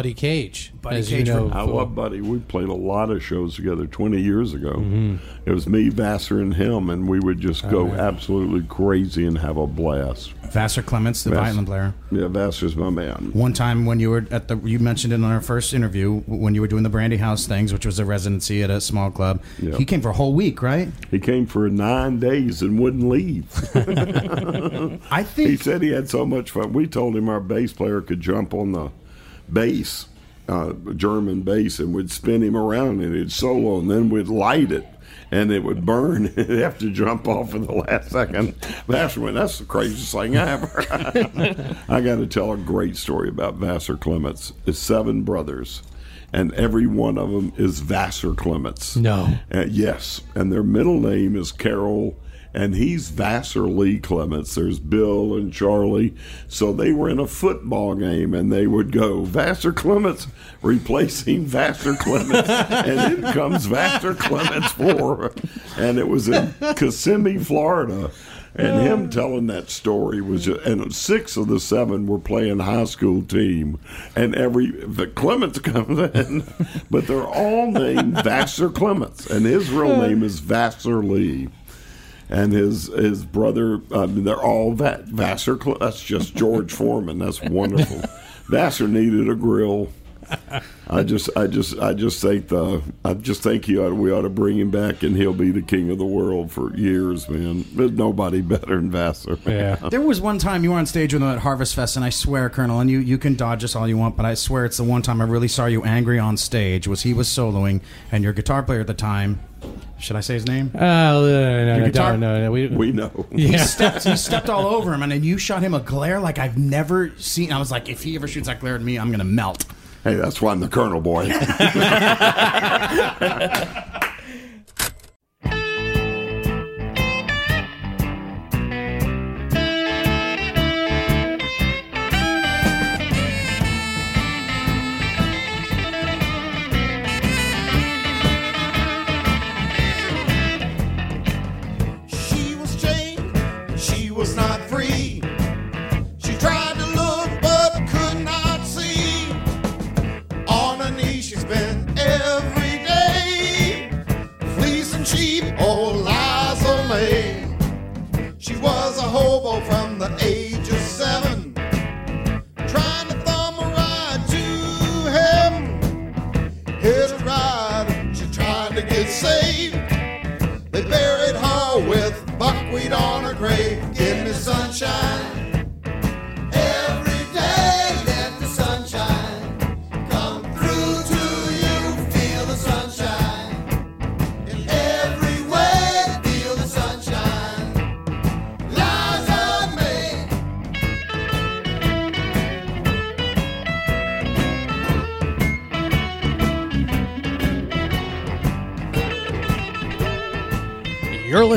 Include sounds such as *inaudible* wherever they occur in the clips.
Buddy Cage. Buddy as Cage you know, I love Buddy. We played a lot of shows together 20 years ago. Mm-hmm. It was me, Vassar, and him, and we would just Oh, go absolutely crazy and have a blast. Vassar Clements, the Vass- violin player. Yeah, Vassar's my man. One time when you were at the, you mentioned it in our first interview when you were doing the Brandy House things, which was a residency at a small club. Yeah. He came for a whole week, right? He came for nine days and wouldn't leave. *laughs* I think. he said he had so much fun. We told him our bass player could jump on the bass, uh, German bass, and we'd spin him around and he'd solo, and then we'd light it. And it would burn. *laughs* He'd have to jump off in the last second. Vassar That's the craziest thing *laughs* I ever. I got to tell a great story about Vassar Clements. His seven brothers, and every one of them is Vassar Clements. No. Uh, yes, and their middle name is Carol, and he's Vassar Lee Clements. There's Bill and Charlie. So they were in a football game, and they would go Vassar Clements replacing Vassar Clements, *laughs* and in comes Vassar Clements four, and it was in Kissimmee, Florida. And him telling that story was just, and six of the seven were playing high school team, and every the Clements comes in, but they're all named *laughs* Vassar Clements, and his real name is Vassar Lee, and his his brother, I mean, they're all Va- Vassar. Cle- That's just George Foreman. That's wonderful. *laughs* Vassar needed a grill. I just, I just, I just think the, I just think he ought, we ought to bring him back, and he'll be the king of the world for years, man. There's nobody *laughs* better than Vassar. Yeah. there was one time you were on stage with him at Harvest Fest, and I swear, Colonel, and you, you can dodge us all you want, but I swear it's the one time I really saw you angry on stage was he was soloing, and your guitar player at the time, should I say his name? Oh, no, no, no, guitar- no, no, no, we, We know. *laughs* He stepped. He stepped all over him, and then you shot him a glare like I've never seen. I was like, if he ever shoots that glare at me, I'm gonna melt. Hey, that's why I'm the Colonel boy. *laughs* *laughs*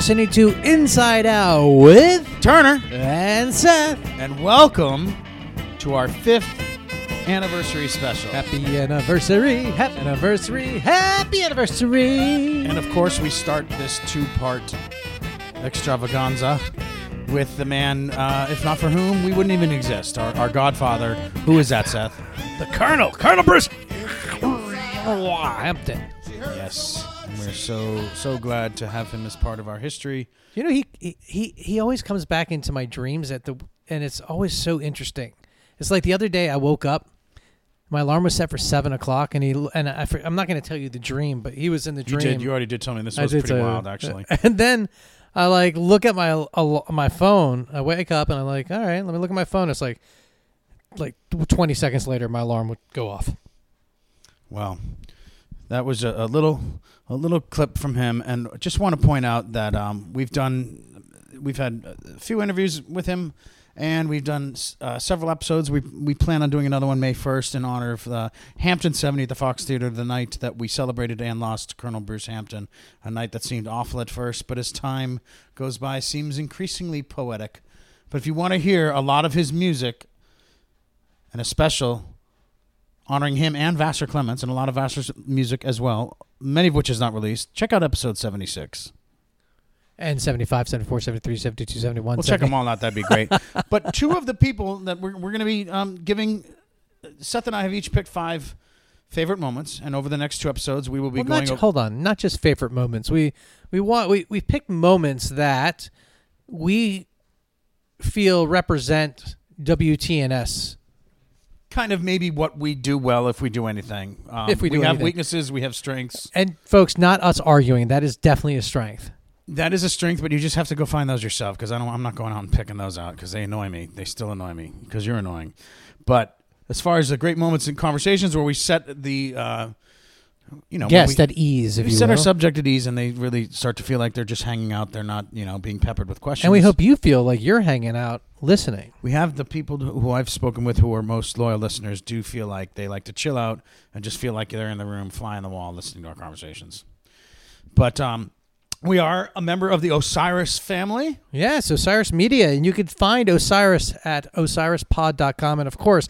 listening to Inside Out with Turner, and Seth. and welcome to our fifth anniversary special. Happy anniversary! Happy anniversary! Happy anniversary! And of course, we start this two part extravaganza with the man, uh, if not for whom, we wouldn't even exist. Our, our godfather. Who is that, Seth? the Colonel, Colonel Bruce Hampton. Yes. And we're so, so glad to have him as part of our history. You know, he, he he always comes back into my dreams at the, and it's always so interesting. It's like the other day I woke up, my alarm was set for seven o'clock, and he and I I'm not going to tell you the dream, but he was in the dream. You did. You already did tell me this was pretty wild, actually. *laughs* And then I like look at my my phone. I wake up and I'm like, all right, let me look at my phone. It's like like 20 seconds later, my alarm would go off. Well, that was a, a little a little clip from him, and just want to point out that um, we've done we've had a few interviews with him, and we've done uh, several episodes. We we plan on doing another one May first in honor of the Hampton 70 at the Fox Theater, the night that we celebrated and lost Colonel Bruce Hampton, a night that seemed awful at first, but as time goes by, seems increasingly poetic. But if you want to hear a lot of his music, and a special honoring him and Vassar Clements and a lot of Vassar's music as well, many of which is not released. Check out episode 76. And 75, 74, 73, 72, 71. We'll check them all out. That'd be great. *laughs* but two of the people that we're, we're going to be um, giving Seth and I have each picked five favorite moments, and over the next two episodes, we will be Well, going. not, over- hold on, not just favorite moments. We we want we we pick moments that we feel represent WTNS. Kind of maybe what we do well if we do anything. Um, If we do have anything. weaknesses, we have strengths. And folks, not us arguing. That is definitely a strength. That is a strength, but you just have to go find those yourself because I don't. I'm not going out and picking those out because they annoy me. They still annoy me because you're annoying. But as far as the great moments and conversations where we set the, uh, you know, Guest we, at ease, if we you set will. our subject at ease, and they really start to feel like they're just hanging out. They're not, you know, being peppered with questions. and we hope you feel like you're hanging out listening. we have the people who I've spoken with who are most loyal listeners do feel like they like to chill out and just feel like they're in the room, fly on the wall, listening to our conversations. But um, we are a member of the Osiris family. Yes, Osiris Media. And you can find Osiris at osirispod.com. And of course,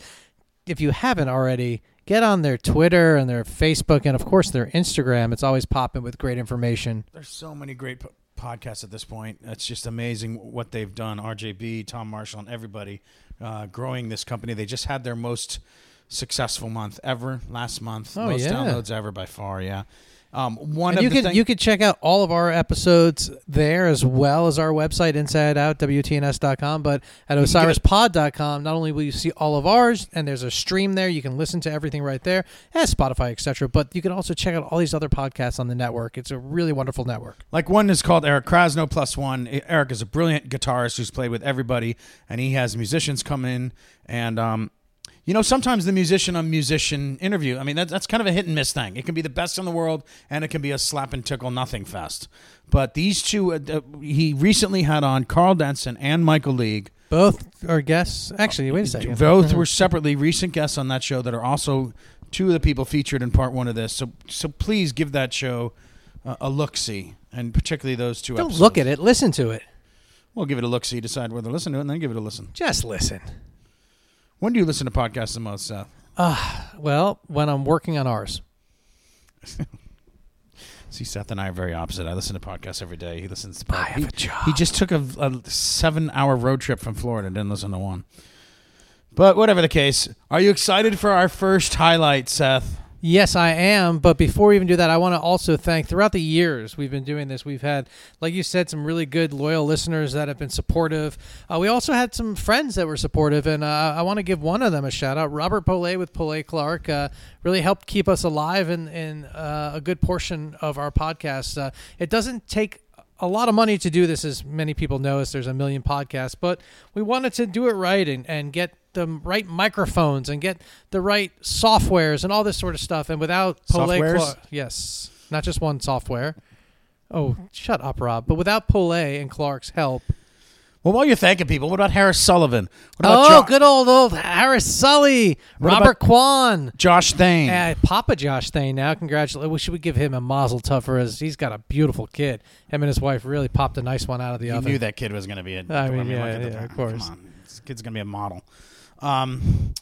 if you haven't already, get on their Twitter and their Facebook and of course their Instagram. It's always popping with great information. There's so many great po- podcasts at this point. It's just amazing what they've done. RJB, Tom Marshall, and everybody uh, growing this company. They just had their most successful month ever last month. Oh, most yeah. downloads ever by far. Yeah. Um, one And of you the can thing- you can check out all of our episodes there as well as our website inside out wtns.com but at You can get osirispod.com not only will you see all of ours and there's a stream there you can listen to everything right there and Spotify etc but you can also check out all these other podcasts on the network it's a really wonderful network Like one is called Eric Krasno Plus One. Eric is a brilliant guitarist who's played with everybody, and he has musicians come in. And um, you know, sometimes the musician on musician interview. I mean, that, that's kind of a hit and miss thing. It can be the best in the world, and it can be a slap and tickle nothing fest. But these two, uh, uh, he recently had on Karl Denson and Michael League. both are guests actually wait a second Both *laughs* were separately recent guests on that show that are also two of the people featured in part one of this. So, so please give that show uh, a look see, and particularly those two. don't episodes. look at it listen to it We'll give it a look, see, decide whether to listen to it, and then give it a listen. just listen When do you listen to podcasts the most, Seth? Uh, well when I'm working on ours *laughs* See, Seth and I are very opposite. I listen to podcasts every day. He listens to podcasts. I have He, a job. he just took a, a seven-hour road trip from Florida and didn't listen to one. But whatever the case, are you excited for our first highlight, Seth? Yes, I am. But before we even do that, I want to also thank throughout the years we've been doing this, we've had, like you said, some really good, loyal listeners that have been supportive. Uh, we also had some friends that were supportive, and uh, I want to give one of them a shout out. Robert Polay with Polay Clark uh, really helped keep us alive in, in uh, a good portion of our podcast. Uh, it doesn't take a lot of money to do this, as many people know, as there's a million podcasts, but we wanted to do it right and, and get the right microphones and get the right softwares and all this sort of stuff. And without Polay Softwares? Yes, not just one software. Oh, shut up, Rob. But without Polay and Clark's help. Well, while you're thanking people, what about Harris Sullivan? What about Oh, Jo- good old old Harris Sully, What Robert Kwan. Josh Thane? Uh, Papa Josh Thane now. Congratulations. We should we give him a mazel tov for his. He's got a beautiful kid. Him and his wife really popped a nice one out of the you oven. knew that kid was going to be a. I mean, yeah, look at the yeah, of course. Come on. This kid's going to be a model. Um,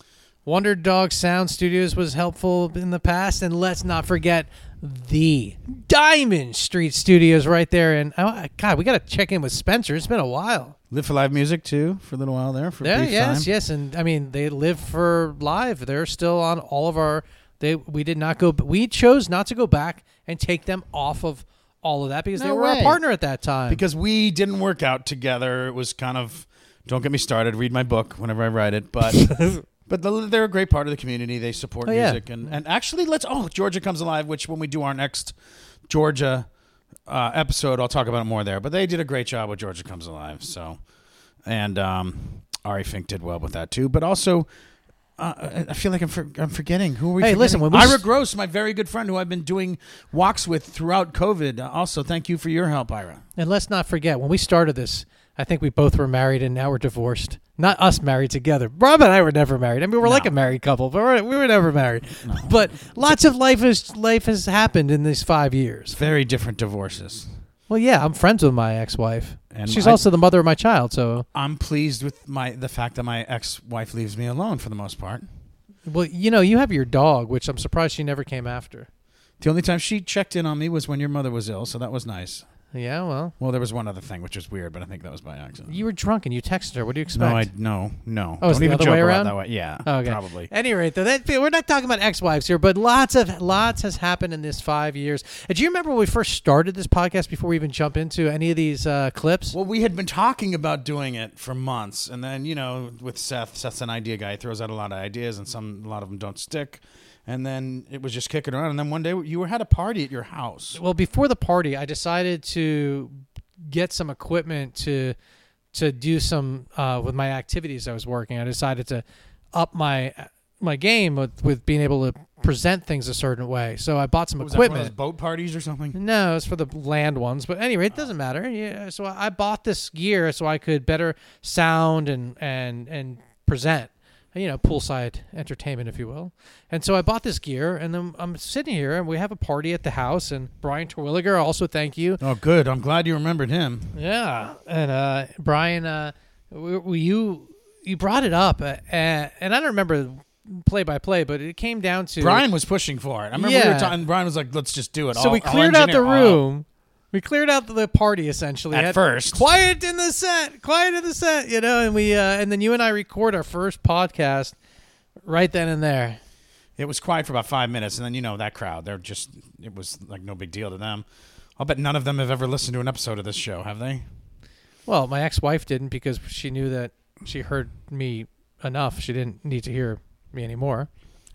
Wonder Dog Sound Studios was helpful in the past, and let's not forget the Diamond Street Studios right there. And oh, God, we got to check in with Spencer. It's been a while. Live for Live Music, too, for a little while there. For a Yeah, yes, time. yes, and I mean they live for live. They're still on all of our. They we did not go. We chose not to go back and take them off of all of that because they No were our partner at that time. because we didn't work out together. It was kind of don't get me started. Read my book whenever I write it, but *laughs* but they're a great part of the community. They support Oh, yeah. music and and actually let's oh Georgia comes alive, which when we do our next Georgia uh, episode, I'll talk about it more there. But they did a great job with Georgia comes alive. So and um, Ari Fink did well with that too, but also. Uh, I- feel like I'm, for, I'm forgetting. Who are we? Hey, listen, forgetting? when we Ira Gross, my very good friend, who I've been doing walks with throughout COVID. Also, thank you for your help, Ira. and let's not forget when we started this. I think we both were married, and now we're divorced. Not us married together. Rob and I were never married. I mean, we're like a married couple, but we're, we were never married. But lots of life has life has happened in these five years. Very different divorces. Well, yeah, I'm friends with my ex-wife. And She's I- also the mother of my child. So, I'm pleased with my the fact that my ex-wife leaves me alone for the most part. well, you know, you have your dog, which I'm surprised she never came after. The only time she checked in on me was when your mother was ill, so that was nice. Yeah, well, Well, there was one other thing which was weird, but I think that was by accident. you were drunk and you texted her. What do you expect? no? I no no. Oh, it's Don't the even other joke way about around? that way. Yeah, Oh, okay. probably. At any rate, though, that, we're not talking about ex-wives here, but lots of lots has happened in this five years. And do you remember when we first started this podcast? Before we even jump into any of these uh, clips, Well, we had been talking about doing it for months, and then you know, with Seth, Seth's an idea guy. He throws out a lot of ideas, and some a lot of them don't stick. And then it was just kicking around. And then one day you were had a party at your house. well, before the party, I decided to get some equipment to to do some uh, with my activities I was working. I decided to up my my game with, with being able to present things a certain way. So I bought some Was that one of equipment. those boat parties or something? No, it's for the land ones. But anyway, it doesn't matter. Yeah. So I bought this gear so I could better sound and and and present. You know, poolside entertainment, if you will. And so I bought this gear, and then I'm sitting here, and we have a party at the house. And Brian Terwilliger, also thank you. Oh, good. I'm glad you remembered him. Yeah, and uh, Brian, uh, we, we, you you brought it up, uh, and I don't remember play by play, but it came down to Brian was pushing for it. I remember we were talking. Brian was like, "Let's just do it." So I'll- we cleared out the room. We cleared out the party essentially At first. Quiet in the set. Quiet in the set. You know, and we uh, and then you and I record our first podcast right then and there. It was quiet for about five minutes, and then you know that crowd. They're just. It was like no big deal to them. I'll bet none of them have ever listened to an episode of this show, have they? Well, my ex-wife didn't because she knew that she heard me enough. She didn't need to hear me anymore.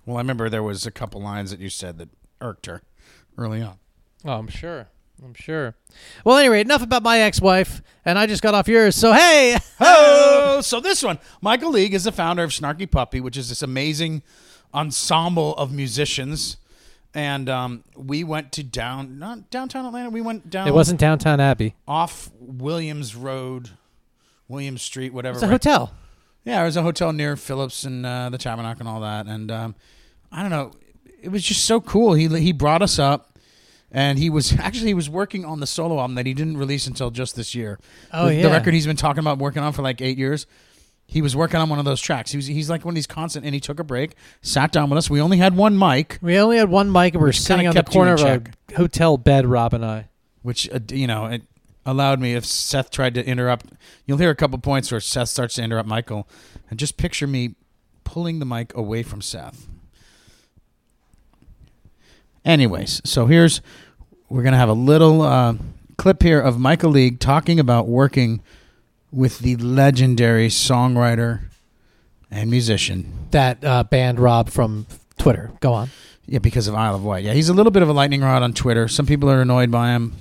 Well, I remember there was a couple lines that you said that irked her early on. Oh, I'm sure. I'm sure. Well, anyway, enough about my ex-wife, and I just got off yours. So hey, *laughs* Oh, so this one, Michael League is the founder of Snarky Puppy, which is this amazing ensemble of musicians. And um, we went to down, not downtown Atlanta. We went down. it wasn't downtown Abbey. off Williams Road, Williams Street, whatever. It's a right- hotel. Yeah, it was a hotel near Philips and uh, the Tabernacle and all that. And um, I don't know, it was just so cool. He he brought us up, and he was *laughs* actually he was working on the solo album that he didn't release until just this year. Oh, the, the record he's been talking about working on for like eight years. He was working on one of those tracks. He was, he's like one of these constant, and he took a break, sat down with us. We only had one mic, We only had one mic, and we were sitting on the corner of a hotel bed. Rob and I. which uh, you know it allowed me if Seth tried to interrupt you'll hear a couple points where Seth starts to interrupt Michael and just picture me pulling the mic away from Seth anyways so here's we're gonna have a little uh, clip here of Michael League talking about working with the legendary songwriter and musician That uh, band Rob from Twitter. Go on. Yeah, because of Isle of Wight. Yeah, he's a little bit of a lightning rod on Twitter. Some people are annoyed by him.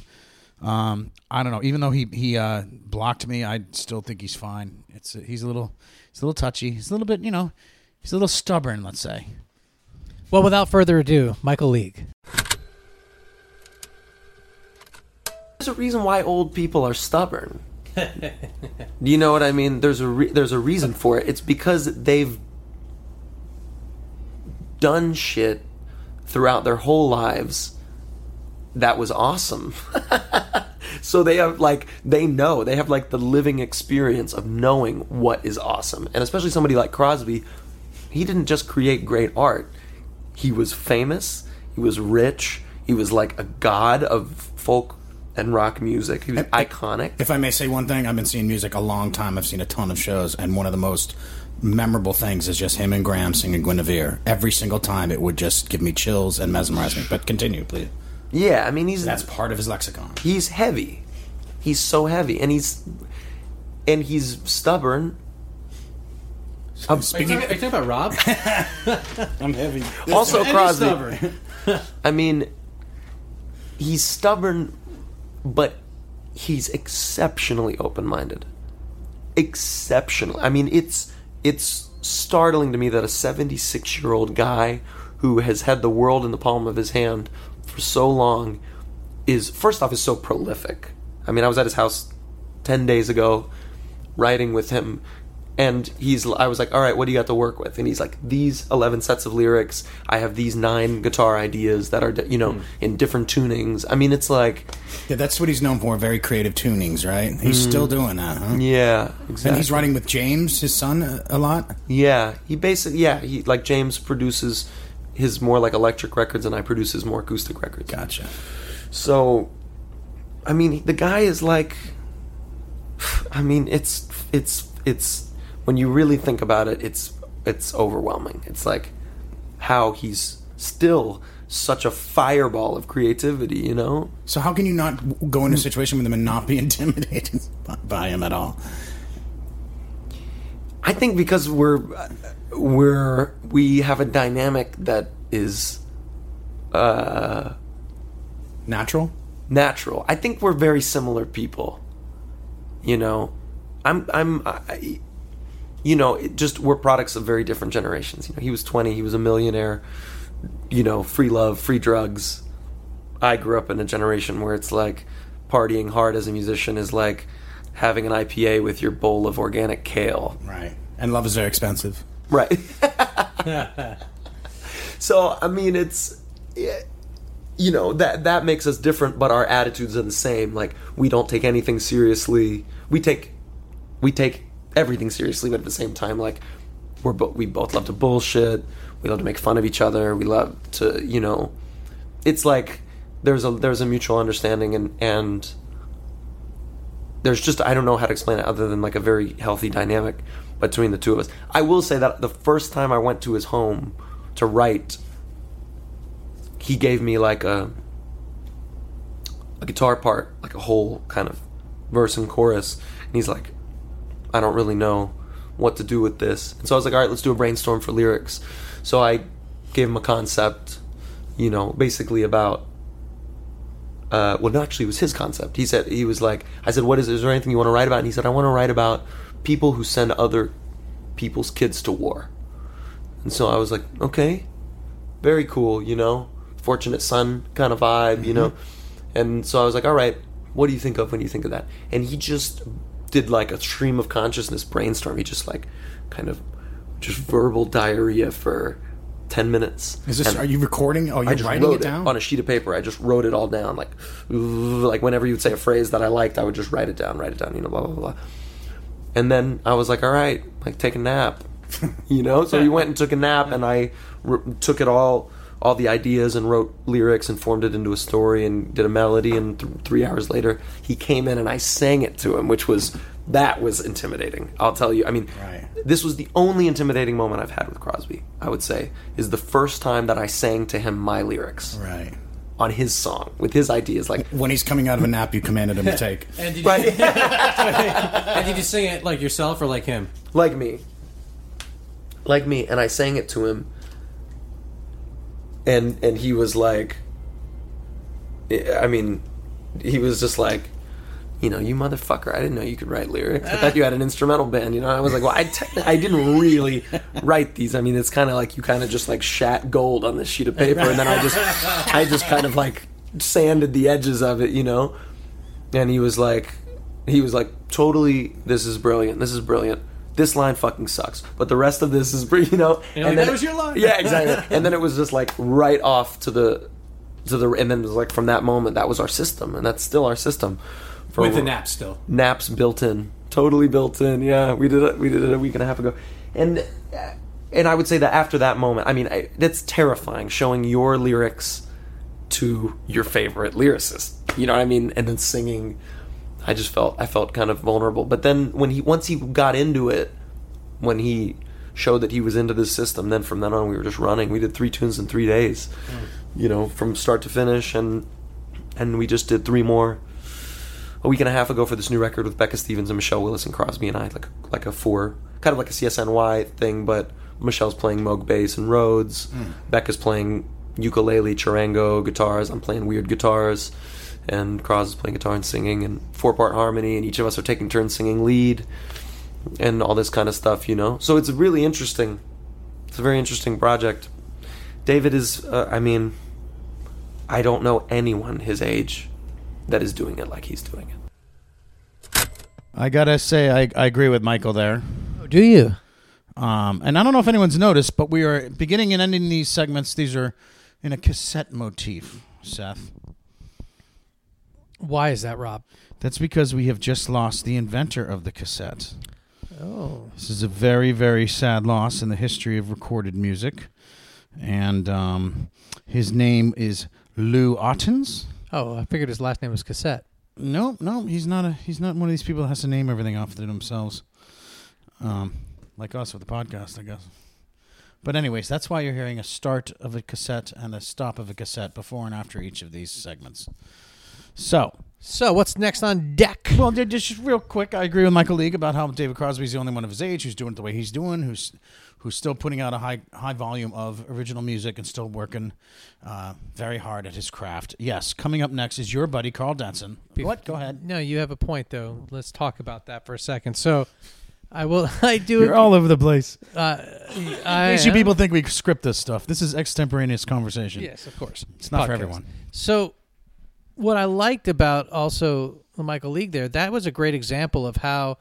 Um, I don't know. Even though he he uh, blocked me, I still think he's fine. It's he's a little he's a little touchy. He's a little bit, you know, he's a little stubborn. Let's say. Well, without further ado, Michael League. There's a reason why old people are stubborn. Do *laughs* you know what I mean? There's a re- there's a reason for it. It's because they've done shit throughout their whole lives that was awesome. *laughs* so they have like they know they have like the living experience of knowing what is awesome. And especially somebody like Crosby, he didn't just create great art. He was famous, he was rich, he was like a god of folk and rock music. He was iconic. If I may say one thing, I've been seeing music a long time. I've seen a ton of shows, and one of the most memorable things is just him and Graham singing Guinevere. Every single time, it would just give me chills and mesmerize me. But continue, please. Yeah, I mean he's That's part of his lexicon. he's heavy. He's so heavy, and he's and he's stubborn. Um, Speaking, talking about Rob? *laughs* I'm heavy. also, Crosby. I mean, he's stubborn, but he's exceptionally open-minded. Exceptional. I mean, it's it's startling to me that a 76-year-old guy who has had the world in the palm of his hand for so long is first off is so prolific. I mean, I was at his house 10 days ago writing with him and he's I was like, "All right, what do you got to work with?" And he's like, "These 11 sets of lyrics. I have these nine guitar ideas that are, you know, hmm. in different tunings." I mean, it's like, Yeah, that's what he's known for. Very creative tunings, right? He's hmm. still doing that, huh? yeah, exactly. And he's writing with James, his son, a, a lot. Yeah, he basically yeah, he like James produces his more like electric records and I produce his more acoustic records. Gotcha. So I mean, the guy is like. *sighs* I mean, it's it's it's when you really think about it, it's it's overwhelming. It's like how he's still such a fireball of creativity, you know? So how can you not go into a situation with him and not be *laughs* intimidated by- him at all? I think because we're we're we have a dynamic that is uh Natural? natural. I think we're very similar people. You know, I'm I'm I, you know, it just we're products of very different generations. You know, he was 20, he was a millionaire, you know, free love, free drugs. I grew up in a generation where it's like partying hard as a musician is like having an IPA with your bowl of organic kale. Right. And love is very expensive. Right. *laughs* *laughs* so I mean, it's yeah, you know that that makes us different, but our attitudes are the same. Like we don't take anything seriously. We take we take everything seriously, but at the same time, like we're bo- we both love to bullshit. We love to make fun of each other. We love to you know, it's like there's a there's a mutual understanding and and there's just I don't know how to explain it other than like a very healthy dynamic between the two of us. I will say that the first time I went to his home to write, he gave me like a a guitar part, like a whole kind of verse and chorus, and he's like, I don't really know what to do with this. And so I was like, all right, let's do a brainstorm for lyrics. So I gave him a concept, you know, basically about uh, well, no, actually, it was his concept. He said he was like, I said, "What is? Is there anything you want to write about?" And he said, "I want to write about people who send other people's kids to war." And so I was like, "Okay, very cool," you know, fortunate son kind of vibe, you know. And so I was like, "All right, what do you think of when you think of that?" And he just did like a stream of consciousness brainstorm. He just like kind of just verbal diarrhea for ten minutes. Is this? And- are you recording? Oh, you're I just writing wrote it down on a sheet of paper. I just wrote it all down, like, like whenever you would say a phrase that I liked, I would just write it down, write it down, you know, blah blah blah. And then I was like, all right, like take a nap, *laughs* you know. So he went and took a nap, and I r- took it all, all the ideas, and wrote lyrics and formed it into a story and did a melody. And th- three hours later, he came in and I sang it to him, which was that was intimidating. I'll tell you. I mean, Right. this was the only intimidating moment I've had with Crosby. I would say is the first time that I sang to him my lyrics right on his song with his ideas. Like, when he's coming out of a nap you commanded him to take *laughs* And did, you, *laughs* and did you sing it like yourself or like him? like me, like me, and I sang it to him, and and he was like, I mean, he was just like. You know, you motherfucker! I didn't know you could write lyrics. I thought you had an instrumental band. You know, I was like, well, I te- I didn't really *laughs* write these. I mean, it's kind of like you kind of just like shat gold on this sheet of paper, and then I just I just kind of like sanded the edges of it. You know, and he was like he was like totally this is brilliant this is brilliant this line fucking sucks but the rest of this is you know? You're like, then "That was your line." yeah exactly. And then it was just like right off to the to the and then it was like from that moment that was our system and that's still our system for With the nap still. naps built in. Totally built in. Yeah we did it we did it a week and a half ago. And and i would say that after that moment i mean I, that's terrifying showing your lyrics to your favorite lyricist. You know what i mean? And then singing i just felt i felt kind of vulnerable. But then when he once he got into it when he showed that he was into this system then from then on we were just running. We did three tunes in three days hmm. you know from start to finish. And and we just did three more. A week and a half ago for this new record with Becca Stevens and Michelle Willis and Crosby and I, like like a four, kind of like a CSNY thing, but Michelle's playing Moog bass and Rhodes, hmm. Becca's playing ukulele, charango, guitars. I'm playing weird guitars, and Cros is playing guitar and singing, and four part harmony, and each of us are taking turns singing lead, and all this kind of stuff, you know. So it's really interesting. It's a very interesting project. David is, uh, I mean, I don't know anyone his age that is doing it like he's doing it. I gotta say, I, I agree with Michael there. Do you? Um, and I don't know if anyone's noticed, but we are beginning and ending these segments. These are in a cassette motif, Seth. Why is that, Rob? That's because we have just lost the inventor of the cassette. Oh, This is a very, very sad loss in the history of recorded music. And um, his name is Lou Ottens. oh, I figured his last name was Cassette. No, no, he's not a. He's not one of these people that has to name everything off to themselves. Um, like us with the podcast, I guess. But anyways, that's why you're hearing a start of a cassette and a stop of a cassette before and after each of these segments. So, So what's next on deck? well, ju- just real quick, I agree with Michael League about how David Crosby's the only one of his age who's doing it the way he's doing, who's who's still putting out a high high volume of original music and still working uh, very hard at his craft. Yes, coming up next is your buddy Karl Denson. what? Go ahead. No, you have a point though. Let's talk about that for a second. So, I will. *laughs* I do. You're all over the place. Uh, I you people think we script this stuff, this is extemporaneous conversation. Yes, of course. It's not for everyone. So, what I liked about also the Michael League there, that was a great example of how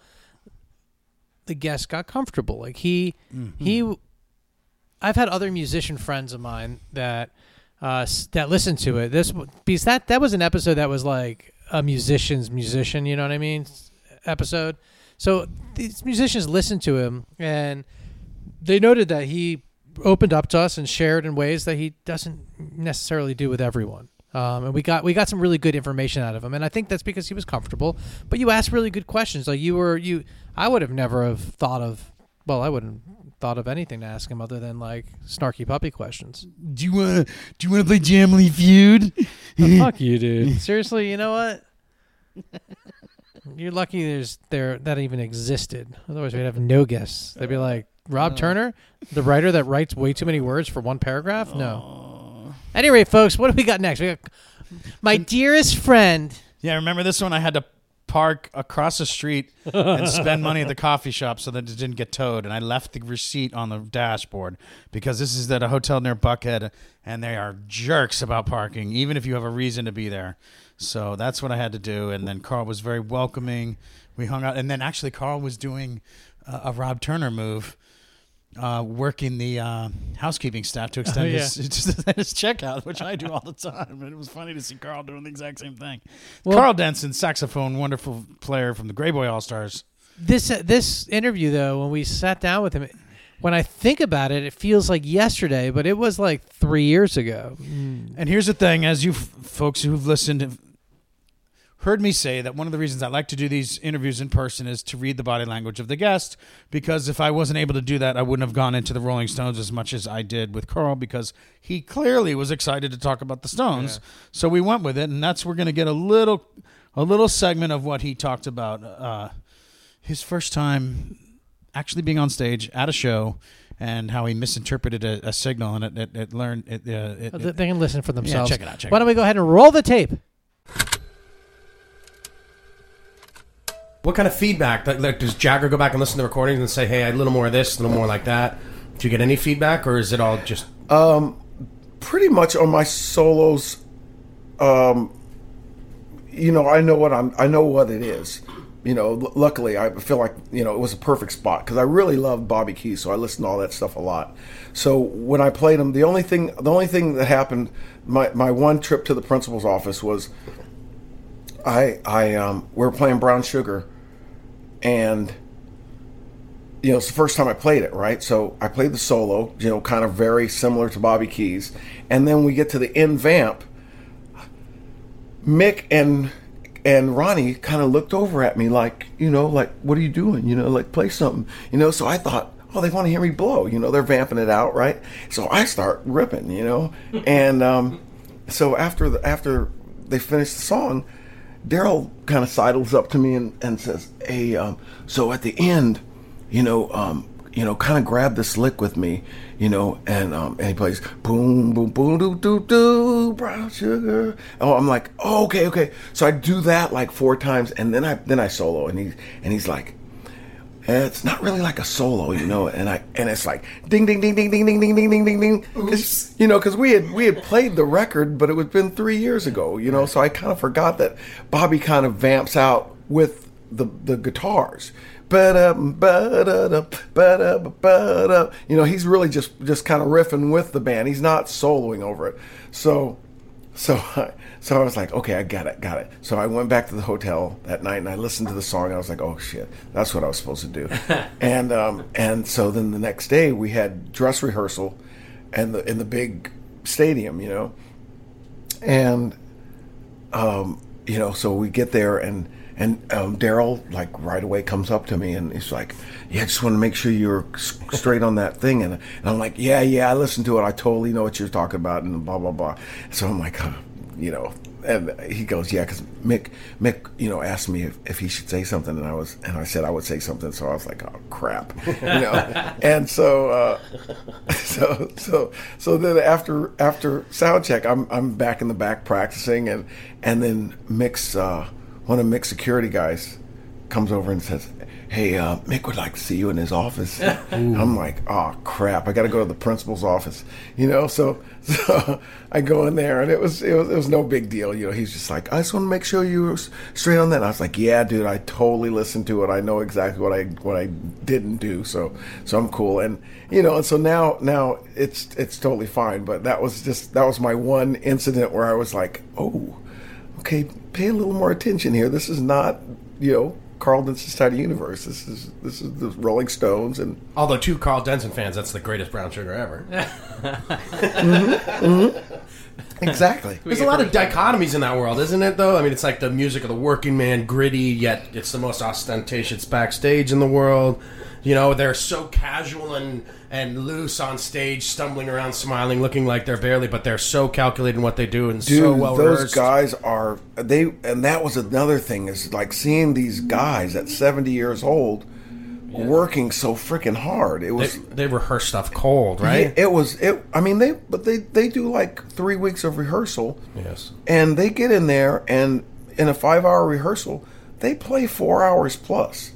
the guest got comfortable. Like he, he, I've had other musician friends of mine that uh, that listened to it. This because that that was an episode that was like a musician's musician. You know what I mean? Episode. So these musicians listened to him and they noted that he opened up to us and shared in ways that he doesn't necessarily do with everyone. Um, and we got we got some really good information out of him, and I think that's because he was comfortable. But you asked really good questions. Like you were you, I would have never have thought of. Well, I wouldn't thought of anything to ask him other than like snarky puppy questions. Do you want to? Do you want to play Jamily Feud? *laughs* Fuck you, dude. *laughs* Seriously, you know what? You're lucky there's there that even existed. Otherwise, we'd have no guests. They'd be like Rob Turner, the writer that writes way too many words for one paragraph. No. Anyway, folks, what do we got next? We got my dearest friend. Yeah, remember this one? I had to park across the street and spend money at the coffee shop so that it didn't get towed. And I left the receipt on the dashboard because this is at a hotel near Buckhead, and they are jerks about parking, even if you have a reason to be there. So that's what I had to do. And then Karl was very welcoming. We hung out, and then actually Karl was doing a Rob Turner move. Uh, working the uh, housekeeping staff to extend yeah. *laughs* his, his checkout, which I do all the time. And it was funny to see Karl doing the exact same thing. Well- Karl Denson, saxophone, wonderful player from the Greyboy Allstars. This uh, this interview though, when we sat down with him, when I think about it, it feels like yesterday, but it was like three years ago. And here's the thing: as you f- folks who've listened heard me say that one of the reasons I like to do these interviews in person is to read the body language of the guest. Because if I wasn't able to do that, I wouldn't have gone into the Rolling Stones as much as I did with Karl because he clearly was excited to talk about the Stones. So we went with it, and that's we're going to get a little a little segment of what he talked about. Uh, his first time actually being on stage at a show and how he misinterpreted a, a signal and it, it, it learned it, uh, it, They they can listen for themselves. Yeah, check it out, check Why don't we go ahead and roll the tape? What kind of feedback? Like, like, does Jagger go back and listen to the recordings and say, "Hey, a little more of this, a little more like that"? Do you get any feedback, or is it all just? pretty much on my solos um you know i know what i'm i know what it is you know l- luckily i feel like you know it was a perfect spot because i really love bobby keys so i listened to all that stuff a lot so when i played him the only thing the only thing that happened my my one trip to the principal's office was i i um we were playing brown sugar and you know, it's the first time I played it, right? So I played the solo, you know, kind of very similar to Bobby Keys. And then we get to the end vamp. Mick and and Ronnie kind of looked over at me like, you know, like, what are you doing? You know, like play something. You know, so I thought, oh, they want to hear me blow. You know, they're vamping it out, right? So I start ripping, you know, and um, so after the after they finish the song, Darryl kind of sidles up to me and, and says, "Hey, um, so at the end, you know, um, you know, kind of grab this lick with me, you know, and um, and he plays boom, boom, boom, doo, doo, doo, brown sugar. Oh, I'm like, oh, okay, okay. So I do that like four times, and then I then I solo, and he and he's like, "Eh, it's not really like a solo, you know, and I and it's like ding, ding, ding, ding, ding, ding, ding, ding, ding, ding, ding, you know, because we had we had played the record, but it was been three years ago, you know, so I kind of forgot that Bobby kind of vamps out with the the guitars. Ba-da, ba-da-da, ba-da, ba-da. You know, he's really just just kind of riffing with the band. He's not soloing over it. So so, *laughs* so I was like, okay, I got it, got it. So I went back to the hotel that night and I listened to the song. And I was like, oh shit, that's what I was supposed to do. *laughs* and um, and so then the next day we had dress rehearsal, and the in the big stadium, you know, and um, you know, so we get there and and um, Darryl like right away comes up to me and he's like, "Yeah, I just want to make sure you're s- straight on that thing." And, and I'm like, "Yeah, yeah, I listened to it. I totally know what you're talking about." And blah blah blah. So I'm like, huh, you know, and he goes, "Yeah," because Mick Mick you know asked me if, if he should say something, and I was and I said I would say something. So I was like, "Oh crap," *laughs* you know. and so uh, *laughs* so so so then after after sound check, I'm I'm back in the back practicing, and and then Mick's uh, one of Mick's security guys comes over and says, "Hey, uh, Mick would like to see you in his office." *laughs* I'm like, "Oh crap! I got to go to the principal's office," you know. So *laughs* so I go in there, and it was it was it was no big deal, you know. He's just like, "I just want to make sure you were straight on that." And I was like, "Yeah, dude, I totally listened to it. I know exactly what I what I didn't do, so so I'm cool." And you know, and so now now it's it's totally fine. But that was just that was my one incident where I was like, "Oh." okay, pay a little more attention here. This is not, you know, Karl Denson's Tiny Universe. This is this is the Rolling Stones, and Although two Karl Denson fans, that's the greatest brown sugar ever. *laughs* Mm-hmm, mm-hmm. exactly. There's a lot of dichotomies in that world, isn't it? Though I mean, it's like the music of the working man, gritty, yet it's the most ostentatious backstage in the world. You know, they're so casual and and loose on stage, stumbling around, smiling, looking like they're barely, but they're so calculated in what they do and Dude, so well those rehearsed. guys are they, and that was another thing is like seeing these guys at seventy years old working so freaking hard. It They, was they rehearse stuff cold, right? It was it. I mean, they but they they do like three weeks of rehearsal. Yes. and they get in there and in a five hour rehearsal they play four hours plus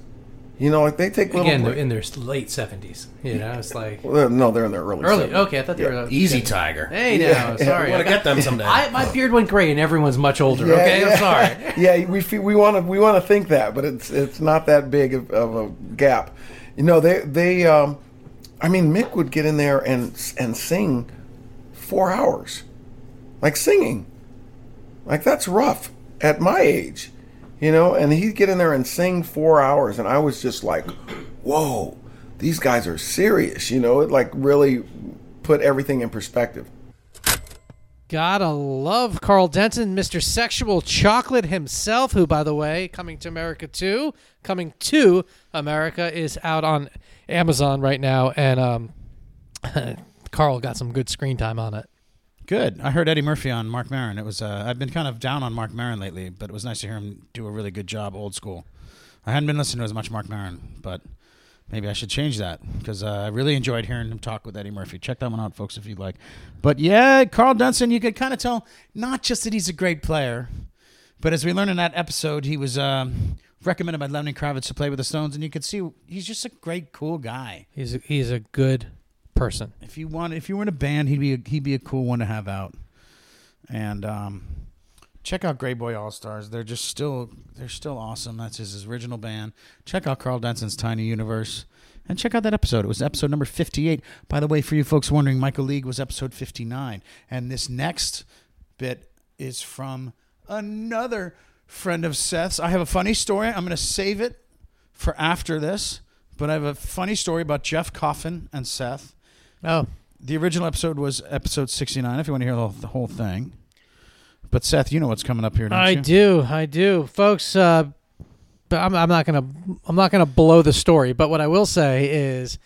you know like they take little Again, they're break- in their late seventies. You know, it's like Well, they're- no they're in their early early. 70s. Okay, I thought they Yeah. were Easy Tiger. Hey, now, yeah, sorry, I want I to get them someday. I, my beard went gray, and everyone's much older. Yeah, okay, yeah. I'm sorry. *laughs* yeah we fe- we want to we want to think that but it's it's not that big of, of a gap you know they they um i mean mick would get in there and and sing four hours like singing like that's rough at my age you know and he'd get in there and sing four hours and i was just like whoa these guys are serious you know it like really put everything in perspective Gotta love Karl Denton, Mr. Sexual Chocolate himself, who, by the way, coming to America too, coming to America is out on Amazon right now, and um, *laughs* Karl got some good screen time on it. Good. I heard Eddie Murphy on Marc Maron. It was. Uh, I've been kind of down on Marc Maron lately, but it was nice to hear him do a really good job, old school. I hadn't been listening to as much Marc Maron, but maybe I should change that because uh, I really enjoyed hearing him talk with Eddie Murphy. Check that one out, folks, if you'd like. But yeah, Karl Dunson, you could kind of tell not just that he's a great player, but as we learned in that episode, he was um, recommended by Lenny Kravitz to play with the Stones, and you could see he's just a great, cool guy. He's a, he's a good person. If you want, if you were in a band, he'd be a, he'd be a cool one to have out. And um, check out Greyboy Allstars. They're just still they're still awesome. That's his original band. Check out Karl Denson's Tiny Universe. And check out that episode. It was episode number 58. By the way, for you folks wondering, Michael League was episode 59. And this next bit is from another friend of Seth's. I have a funny story. I'm going to save it for after this. But I have a funny story about Jeff Coffin and Seth. Oh, The original episode was episode 69, if you want to hear the, whole thing. But Seth, you know what's coming up here, I you? do, I do, folks. Uh, but I'm, I'm not gonna I'm not gonna blow the story. But what I will say is,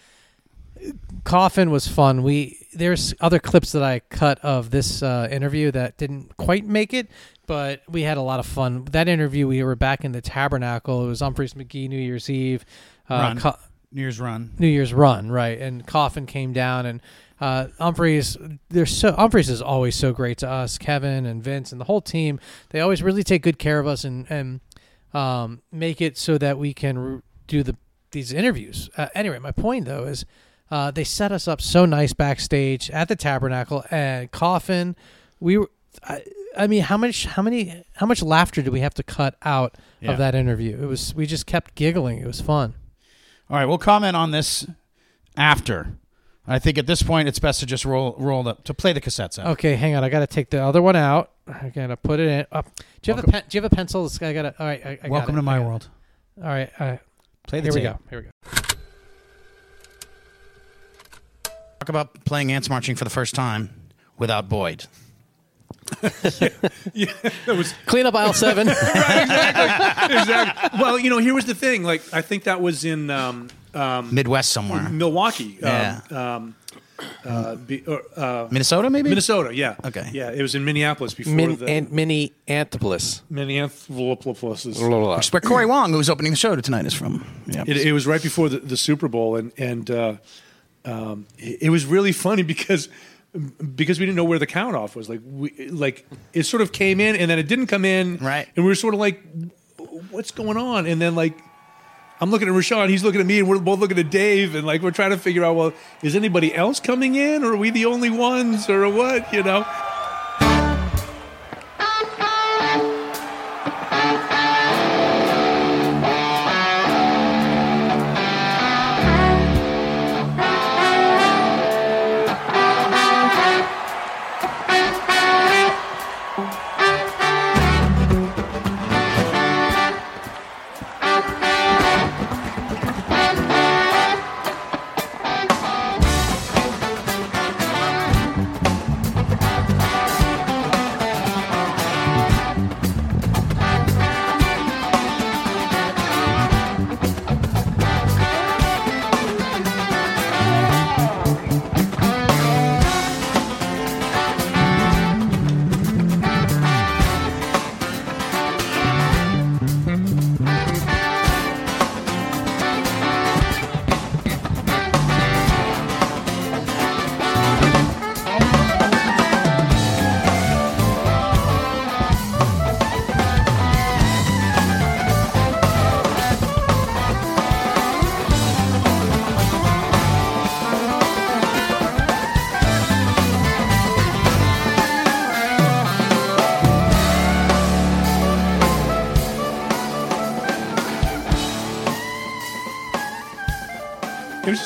Coffin was fun. We there's other clips that I cut of this uh, interview that didn't quite make it, but we had a lot of fun. That interview, we were back in the Tabernacle. It was Umphrey's McGee New Year's Eve. Uh. Co- New Year's run. New Year's run, right? And Coffin came down, and uh, Umphrey's. They're so Umphrey's is always so great to us. Kevin and Vince and the whole team. They always really take good care of us and and um, make it so that we can do the these interviews. Uh, anyway, my point though is. Uh, they set us up so nice backstage at the Tabernacle and Coffin. We were, I, I mean, how much, how many, how much laughter did we have to cut out Yeah. of that interview? It was, we just kept giggling. It was fun. All right, we'll comment on this after. I think at this point it's best to just roll roll the to play the cassettes out. Okay, hang on. I got to take the other one out. I got to put it in. Up. Do you have a pen? Do you have a pencil? This guy got to. All right. I, I got Welcome it. to my I got it. world. All right. All right. Play the Here we go. Here we go. Talk about playing ants marching for the first time without Boyd. *laughs* yeah, that was Clean up aisle seven. *laughs* exactly. Well, you know, here was the thing. Like, I think that was in um, um, Midwest somewhere. Milwaukee. Yeah. Um, um, uh, be, or, uh, Minnesota, maybe? Minnesota. Yeah. Okay. Yeah, it was in Minneapolis before Min, the and mini Antipolis. Minneapolis. Blah, blah, blah. Which is where Cory Wong, who's opening the show tonight, is from. Yeah. It, it was right before the, the Super Bowl, and and uh, um, it, it was really funny because because we didn't know where the count off was. Like we like it sort of came in, and then it didn't come in, Right. And we were sort of like, what's going on? And then like. I'm looking at Rashawn, he's looking at me, and we're both looking at Dave, and like we're trying to figure out, well, is anybody else coming in, or are we the only ones, or what, you know?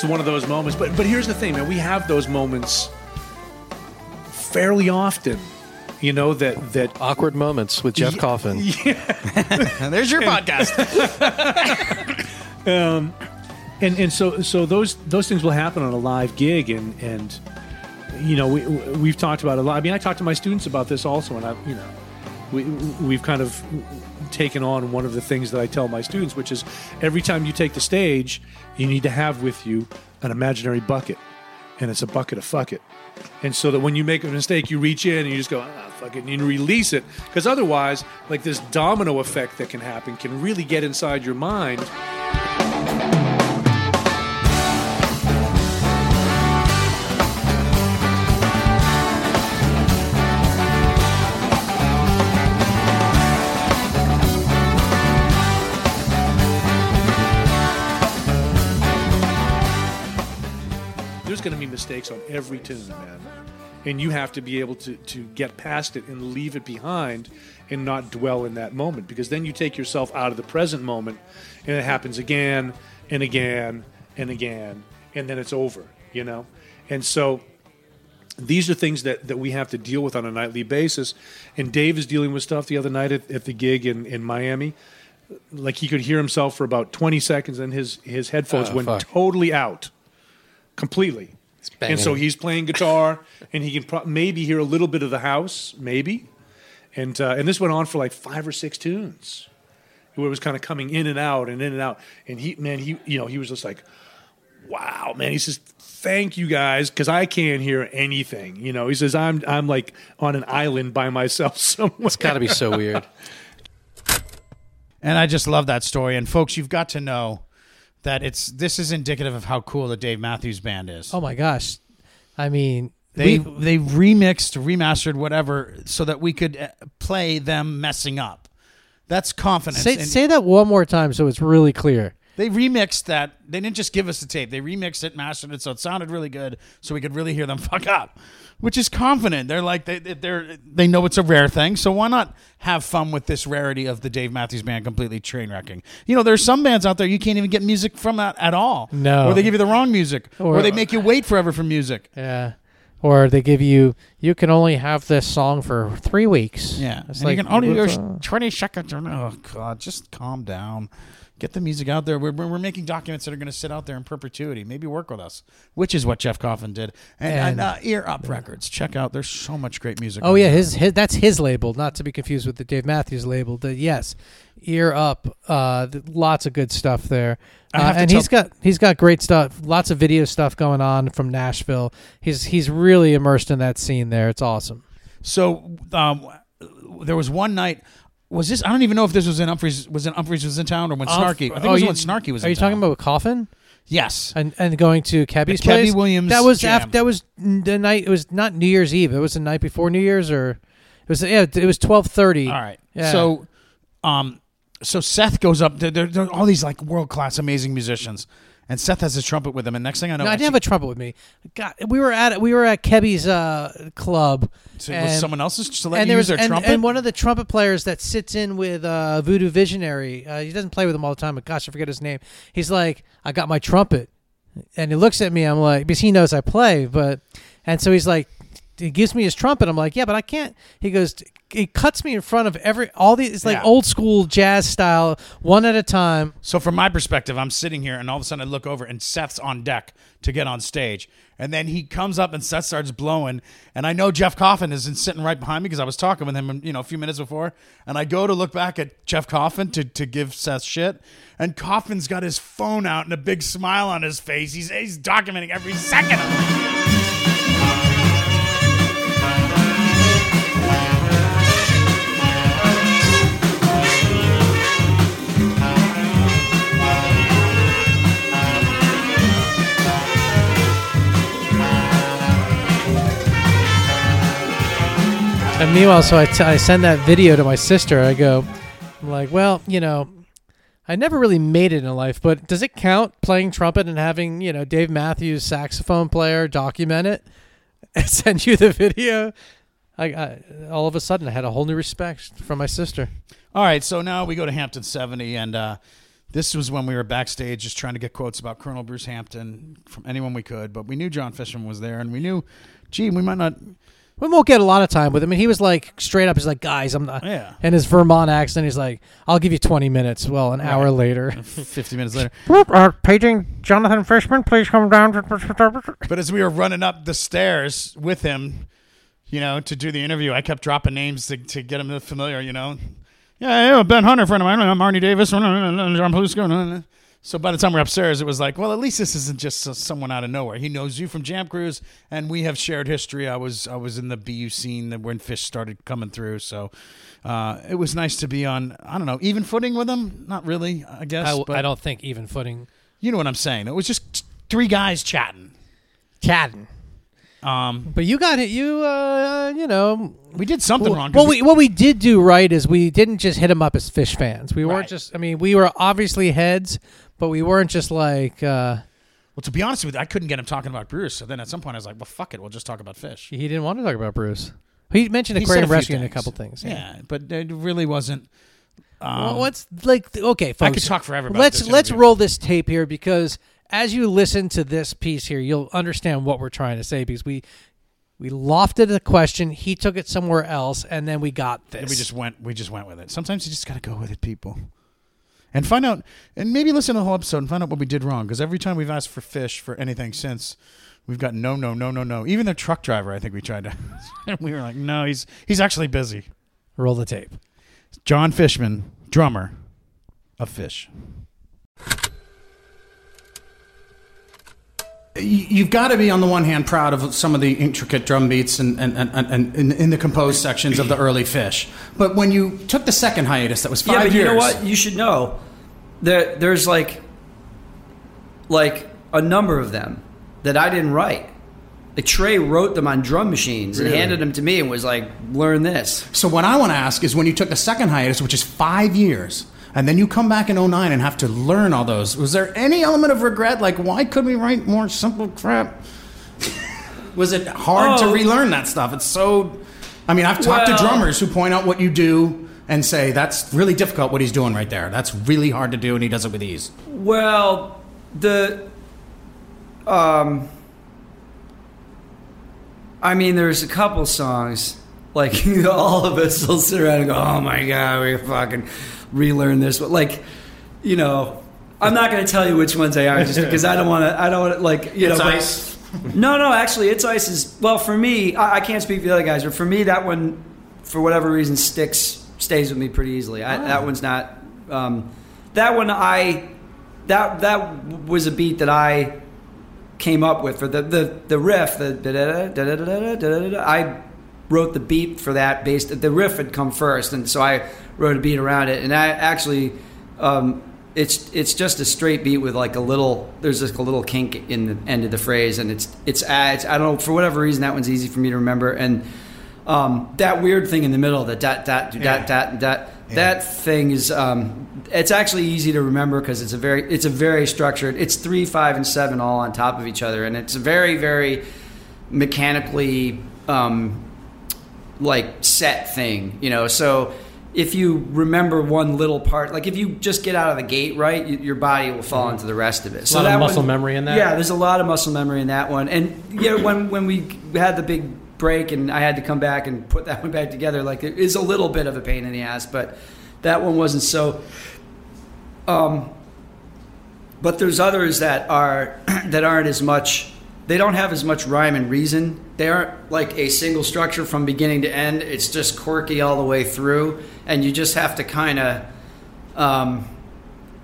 One of those moments. But but here's the thing, man. We have those moments fairly often. You know that that Awkward moments with Jeff Coffin. *laughs* And *laughs* there's your podcast. *laughs* um, and and so so those those things will happen on a live gig and and you know we we've talked about it a lot. I mean, I talk to my students about this also, and I you know we we've kind of taken on one of the things that I tell my students, which is every time you take the stage, you need to have with you an imaginary bucket, and it's a bucket of fuck it. And so that when you make a mistake, you reach in and you just go, ah, fuck it, and you release it. Because otherwise, like this domino effect that can happen can really get inside your mind. Mistakes on every tune, man. And you have to be able to, to get past it and leave it behind and not dwell in that moment because then you take yourself out of the present moment and it happens again and again and again and then it's over, you know? And so these are things that, that we have to deal with on a nightly basis. And Dave is dealing with stuff the other night at, at the gig in, in Miami. Like he could hear himself for about 20 seconds and his, his headphones Oh, went fuck. totally out completely. And so he's playing guitar, and he can pro- maybe hear a little bit of the house, maybe. And uh, and this went on for like five or six tunes, where it was kind of coming in and out and in and out. And he, man, he, you know, he was just like, "Wow, man!" He says, "Thank you guys, because I can't hear anything." You know, he says, "I'm I'm like on an island by myself *laughs* somewhere." It's got to be so weird. *laughs* And I just love that story. And folks, you've got to know that it's this is indicative of how cool the Dave Matthews Band is. Oh my gosh. I mean, They we- they remixed, remastered, whatever, so that we could uh, play them messing up. That's confidence. say, And say that one more time so it's really clear. They remixed that. They didn't just give us the tape. They remixed it, mastered it, so it sounded really good, so we could really hear them *laughs* fuck up. Which is confident. They're like they they're they know it's a rare thing, so why not have fun with this rarity of the Dave Matthews Band completely train wrecking? You know, there's some bands out there you can't even get music from that at all. No. or they give you the wrong music, or, Or- they make you wait forever for music. Yeah. Or they give you, you can only have this song for three weeks. Yeah, It's and like, you can only use twenty seconds. or- Oh God, just calm down. Get the music out there. We're, we're, making documents that are going to sit out there in perpetuity. Maybe work with us, which is what Jeff Coffin did. And, and, And- uh, Ear Up Records, check out. There's so much great music. Oh yeah, his, his that's his label, not to be confused with the Dave Matthews label. The yes, ear up. Uh, lots of good stuff there, uh, and he's got he's got great stuff. Lots of video stuff going on from Nashville. He's he's really immersed in that scene there. It's awesome. So um, there was one night. Was this? I don't even know if this was in Umphrey's. Was in Umphrey's was in town or when Snarky? I think it was you, when Snarky was. Are in you talking town. about Coffin? Yes. and and going to Kebbi's The Kebbi place. Williams That was jam. after. That was the night. It was not New Year's Eve. It was the night before New Year's, or it was. Yeah, it was twelve thirty. All right. Yeah. So, um, so Seth goes up. There, there, there are all these like world class, amazing musicians, and Seth has his trumpet with him. And next thing I know, No, I didn't have a trumpet with me. God, we were at we were at Kebbi's uh, club. So it was and- someone else's to let and there use was their and, trumpet? and one of the trumpet players that sits in with uh, Voodoo Visionary. Uh, he doesn't play with him all the time, but gosh, I forget his name. He's like, I got my trumpet, and he looks at me. I'm like, because he knows I play, but and so he's like, he gives me his trumpet. I'm like, yeah, but I can't. He goes, he cuts me in front of every all these. It's like Yeah. old school jazz style, one at a time. So from my perspective, I'm sitting here, and all of a sudden I look over, and Seth's on deck to get on stage, and then he comes up, and Seth starts blowing, and I know Jeff Coffin is sitting right behind me because I was talking with him, you know, a few minutes before, and I go to look back at Jeff Coffin to, to give Seth shit, and Coffin's got his phone out and a big smile on his face. He's he's documenting every second of it. And meanwhile, so I, t- I send that video to my sister. I go, I'm like, well, you know, I never really made it in life, but does it count playing trumpet and having, you know, Dave Matthews, saxophone player, document it *laughs* and send you the video? I, I all of a sudden I had a whole new respect for my sister. All right, so now we go to Hampton 70, and uh, this was when we were backstage just trying to get quotes about Colonel Bruce Hampton from anyone we could, but we knew Jon Fishman was there, and we knew, gee, we might not. We won't get a lot of time with him. And he was like straight up, he's like, guys, I'm not. Yeah. And his Vermont accent, he's like, I'll give you 20 minutes. Well, an hour later. *laughs* 50 minutes later. *laughs* uh, paging Jonathan Fishman, please come down. But as we were running up the stairs with him, you know, to do the interview, I kept dropping names to, to get him familiar, you know. Yeah, yeah, Ben Hunter, friend of mine. I'm Arnie Davis. John Palusko. So by the time we're upstairs, it was like, well, at least this isn't just someone out of nowhere. He knows you from Jam Cruise, and we have shared history. I was I was in the BU scene that when Phish started coming through, so uh, it was nice to be on. I don't know, even footing with him. Not really, I guess. I, but I don't think even footing. You know what I'm saying? It was just three guys chatting. Chatting. Um, But you got it. You, uh, you know, we did something well, wrong. 'cause Well, we, what we did do right is we didn't just hit him up as Phish fans. We weren't just. I mean, we were obviously heads, but we weren't just like. Uh, Well, to be honest with you, I couldn't get him talking about Bruce. So then at some point, I was like, "Well, fuck it, we'll just talk about Phish." he didn't want to talk about Bruce. He mentioned He aquarium a few rescue and a things. couple things. Yeah, but it really wasn't. Um, well, what's like? Okay, folks. I could talk forever. About let's this let's interview. roll this tape here because as you listen to this piece here, you'll understand what we're trying to say because we we lofted a question, he took it somewhere else, and then we got this. We just went. We just went with it. Sometimes you just got to go with it, people, and find out. And maybe listen to the whole episode and find out what we did wrong. Because every time we've asked for Phish for anything since, we've got no, no, no, no, no. Even the truck driver, I think we tried to. *laughs* we were like, no, he's he's actually busy. roll the tape. Jon Fishman, drummer of Phish. You've got to be, on the one hand, proud of some of the intricate drum beats and, and, and, and, and in, in the composed sections of the early Phish. But when you took the second hiatus, that was five yeah, but years. you know what? You should know that there's like like a number of them that I didn't write. Like Trey wrote them on drum machines and Really? handed them to me and was like, "Learn this." So what I want to ask is when you took the second hiatus, which is five years, and then you come back in 09 and have to learn all those, was there any element of regret? Like, why couldn't we write more simple crap? *laughs* was it hard to Oh. relearn that stuff? It's so. I mean, I've talked Well- to drummers who point out what you do and say that's really difficult what he's doing right there. That's really hard to do, and he does it with ease. Well, the um I mean there's a couple songs like *laughs* all of us will sit around and go, "Oh my god, we fucking relearn this." But like you know, I'm not going to tell you which ones they are just because I don't want to. I don't want to like you It's know. but- *laughs* no, no, actually, it's ice is well for me. I, I can't speak for the other guys, but for me, that one, for whatever reason, sticks stays with me pretty easily. I, That one's not. Um, that one, I that that was a beat that I came up with for the the the riff. The da-da-da, da-da-da-da, da-da-da-da. I wrote the beat for that based. The riff had come first, and so I wrote a beat around it. And I actually. Um, it's it's just a straight beat with like a little there's like a little kink in the end of the phrase and it's it's, uh, it's I don't know for whatever reason that one's easy for me to remember and um, that weird thing in the middle that that that that that that that thing is um, it's actually easy to remember because it's a very it's a very structured it's three five and seven all on top of each other and it's very very mechanically um, like set thing you know? So if you remember one little part like if you just get out of the gate right you, your body will fall into the rest of it. Lot of that muscle one- memory in that? yeah there's a lot of muscle memory in that one. And yeah when when we had the big break and i had to come back and put that *laughs* one back together like it is a little bit of a pain in the ass but that one wasn't so um but there's others that are *clears throat* that aren't as much they don't have as much rhyme and reason they aren't like a single structure from beginning to end. It's just quirky all the way through. And you just have to kind of um,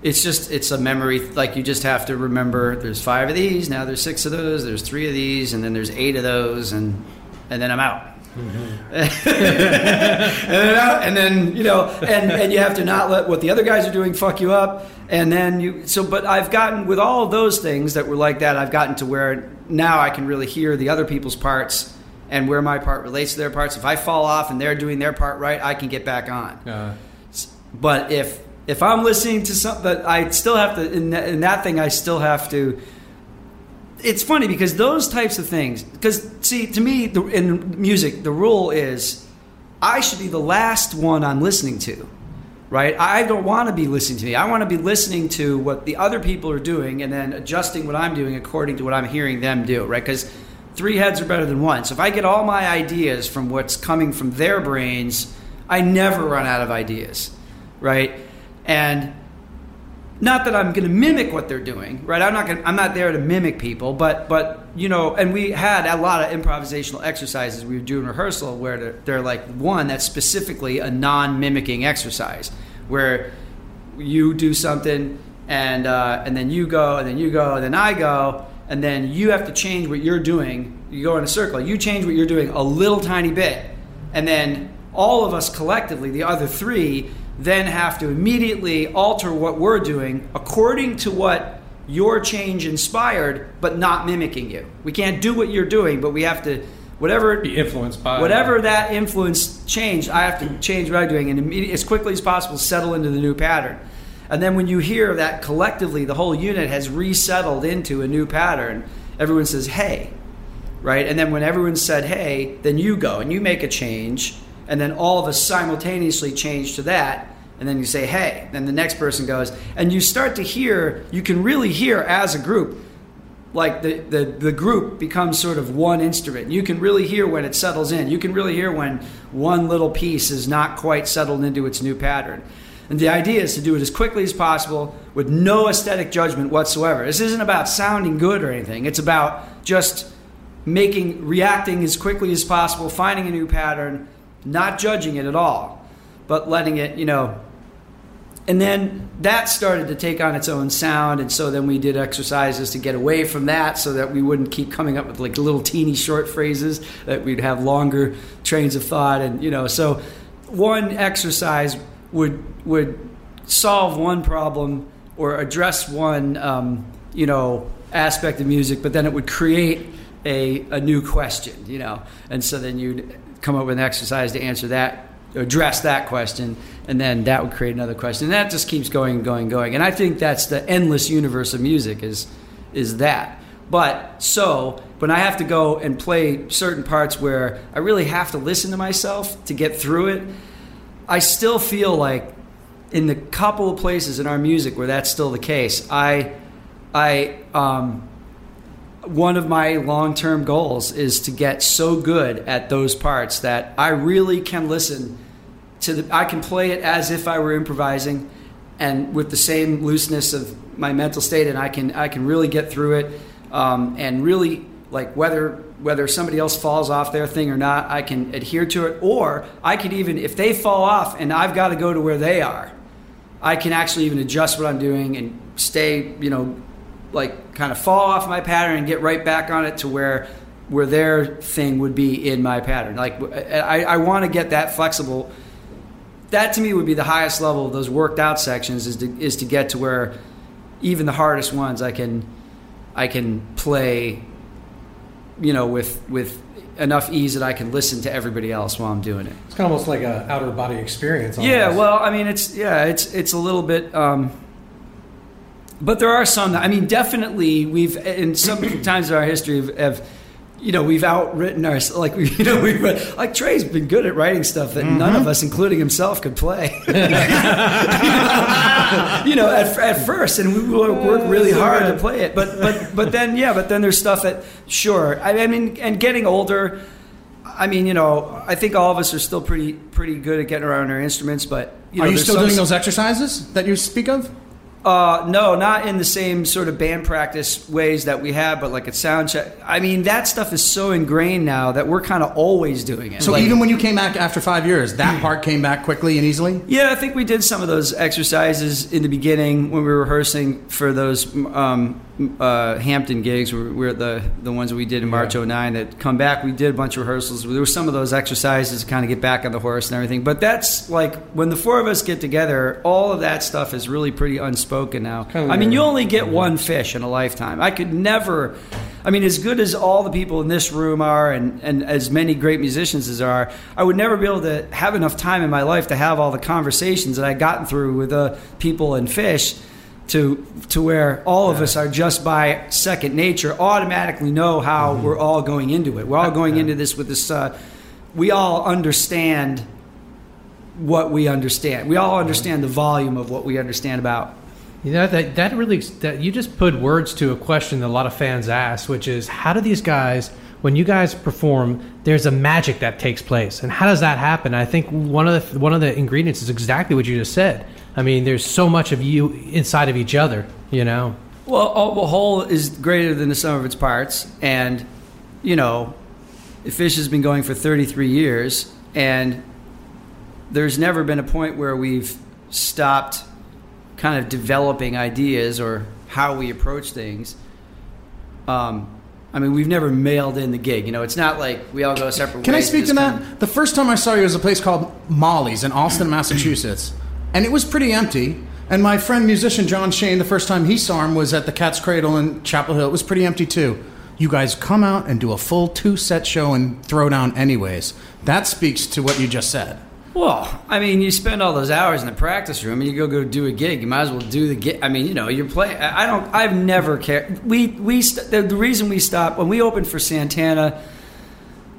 it's just it's a memory like you just have to remember there's five of these now there's six of those there's three of these and then there's eight of those and and then i'm out *laughs* and, then and then you know and and you have to not let what the other guys are doing fuck you up. And then you so but i've gotten with all those things that were like that i've gotten to where now i can really hear the other people's parts and where my part relates to their parts. If i fall off and they're doing their part right i can get back on. Uh, but if if I'm listening to something, that I still have to in that, in that thing, I still have to. It's funny because those types of things. Because see, to me, the, in music, the rule is I should be the last one I'm listening to. Right? I don't want to be listening to me. I want to be listening to what the other people are doing and then adjusting what I'm doing according to what I'm hearing them do. Right? Because three heads are better than one. So if I get all my ideas from what's coming from their brains, I never run out of ideas right? And not that I'm going to mimic what they're doing, right? I'm not going. I'm not there to mimic people, but but you know, and we had a lot of improvisational exercises we would do in rehearsal where they're, they're like one that's specifically a non-mimicking exercise where you do something and uh, and then you go and then you go and then I go and then you have to change what you're doing. You go in a circle. You change what you're doing a little tiny bit, and then all of us collectively, the other three, then have to immediately alter what we're doing according to what your change inspired, but not mimicking you. We can't do what you're doing, but we have to whatever be influenced by whatever that influence changed. I have to change what I'm doing and immediately, as quickly as possible settle into the new pattern. And then when you hear that collectively the whole unit has resettled into a new pattern, everyone says, "Hey." Right? And then when everyone said, "Hey," then you go and you make a change, and then all of us simultaneously change to that. And then you say, "Hey." Then the next person goes, and you start to hear. You can really hear as a group like the, the, the group becomes sort of one instrument. You can really hear when it settles in. You can really hear when one little piece is not quite settled into its new pattern. And the idea is to do it as quickly as possible with no aesthetic judgment whatsoever. This isn't about sounding good or anything. It's about just making reacting as quickly as possible, finding a new pattern, not judging it at all, but letting it, you know, and then that started to take on its own sound and so then we did exercises to get away from that so that we wouldn't keep coming up with like little teeny short phrases that we'd have longer trains of thought and you know so one exercise would would solve one problem or address one um, you know aspect of music but then it would create a, a new question you know? And so then you'd come up with an exercise to answer that address that question and then that would create another question. And that just keeps going and going and going. And i think that's the endless universe of music is is that. But so when i have to go and play certain parts where i really have to listen to myself to get through it i still feel like in the couple of places in our music where that's still the case i i um one of my long-term goals is to get so good at those parts that I really can listen to the I can play it as if I were improvising and with the same looseness of my mental state, and I can I can really get through it, um, and really like whether whether somebody else falls off their thing or not, I can adhere to it, or I could even if they fall off and I've got to go to where they are, I can actually even adjust what I'm doing and stay, you know, like kind of fall off my pattern and get right back on it to where where their thing would be in my pattern. Like I, I want to get that flexible. That to me would be the highest level of those worked out sections is to, is to get to where even the hardest ones I can I can play you know with with enough ease that I can listen to everybody else while I'm doing it. It's kind of almost like an outer body experience. Yeah, well, I mean, it's yeah, it's it's a little bit. Um, but there are some. That, I mean, definitely we've in some *clears throat* times in our history have, have you know we've outwritten our like *laughs* we you know we like Trey's been good at writing stuff that mm-hmm. none of us, including himself, could play. *laughs* *laughs* you know, at, at first, and we would work oh, really hard to play it. But but but then yeah, but then there's stuff that sure. I, I mean, and getting older. I mean, you know, I think all of us are still pretty pretty good at getting around our instruments. But you know, Are you still doing those exercises that you speak of? Uh, no, not in the same sort of band practice ways that we have, but like at sound check. I mean, that stuff is so ingrained now that we're kind of always doing it. So Like- even when you came back after five years, that part came back quickly and easily. Yeah, I think we did some of those exercises in the beginning when we were rehearsing for those um, uh, Hampton gigs. We were the the ones that we did in March '09 that come back. We did a bunch of rehearsals. There were some of those exercises to kind of get back on the horse and everything. But that's like when the four of us get together, all of that stuff is really pretty unspoken now. I mean, you only get one Phish in a lifetime. I could never. I mean, as good as all the people in this room are, and, and as many great musicians as are, I would never be able to have enough time in my life to have all the conversations that I've gotten through with the people and Phish to to where all of us are just by second nature automatically know how we're all going into it. We're all going into this with this. Uh, we all understand what we understand. We all understand the volume of what we understand about. You know that that really that you just put words to a question that a lot of fans ask, which is how do these guys when you guys perform, there's a magic that takes place, and how does that happen? I think one of the one of the ingredients is exactly what you just said. I mean, there's so much of you inside of each other, you know. Well, a a whole is greater than the sum of its parts, and you know, Phish has been going for 33 years, and there's never been a point where we've stopped kind of developing ideas or how we approach things. Um, I mean, we've never mailed in the gig. You know, it's not like we all go separate Can I speak to that? kinda- The first time I saw you was a place called Molly's in Austin, Massachusetts, and it was pretty empty. And my friend musician John Shane, the first time he saw him was at the Cat's Cradle in Chapel Hill. It was pretty empty too. You guys come out and do a full two set show and throw down anyways. That speaks to what you just said. Well, I mean, you spend all those hours in the practice room, and you go go do a gig. You might as well do the gig. I mean, you know, you're playing. I don't. I've never cared. We we st- the, the reason we stopped when we opened for Santana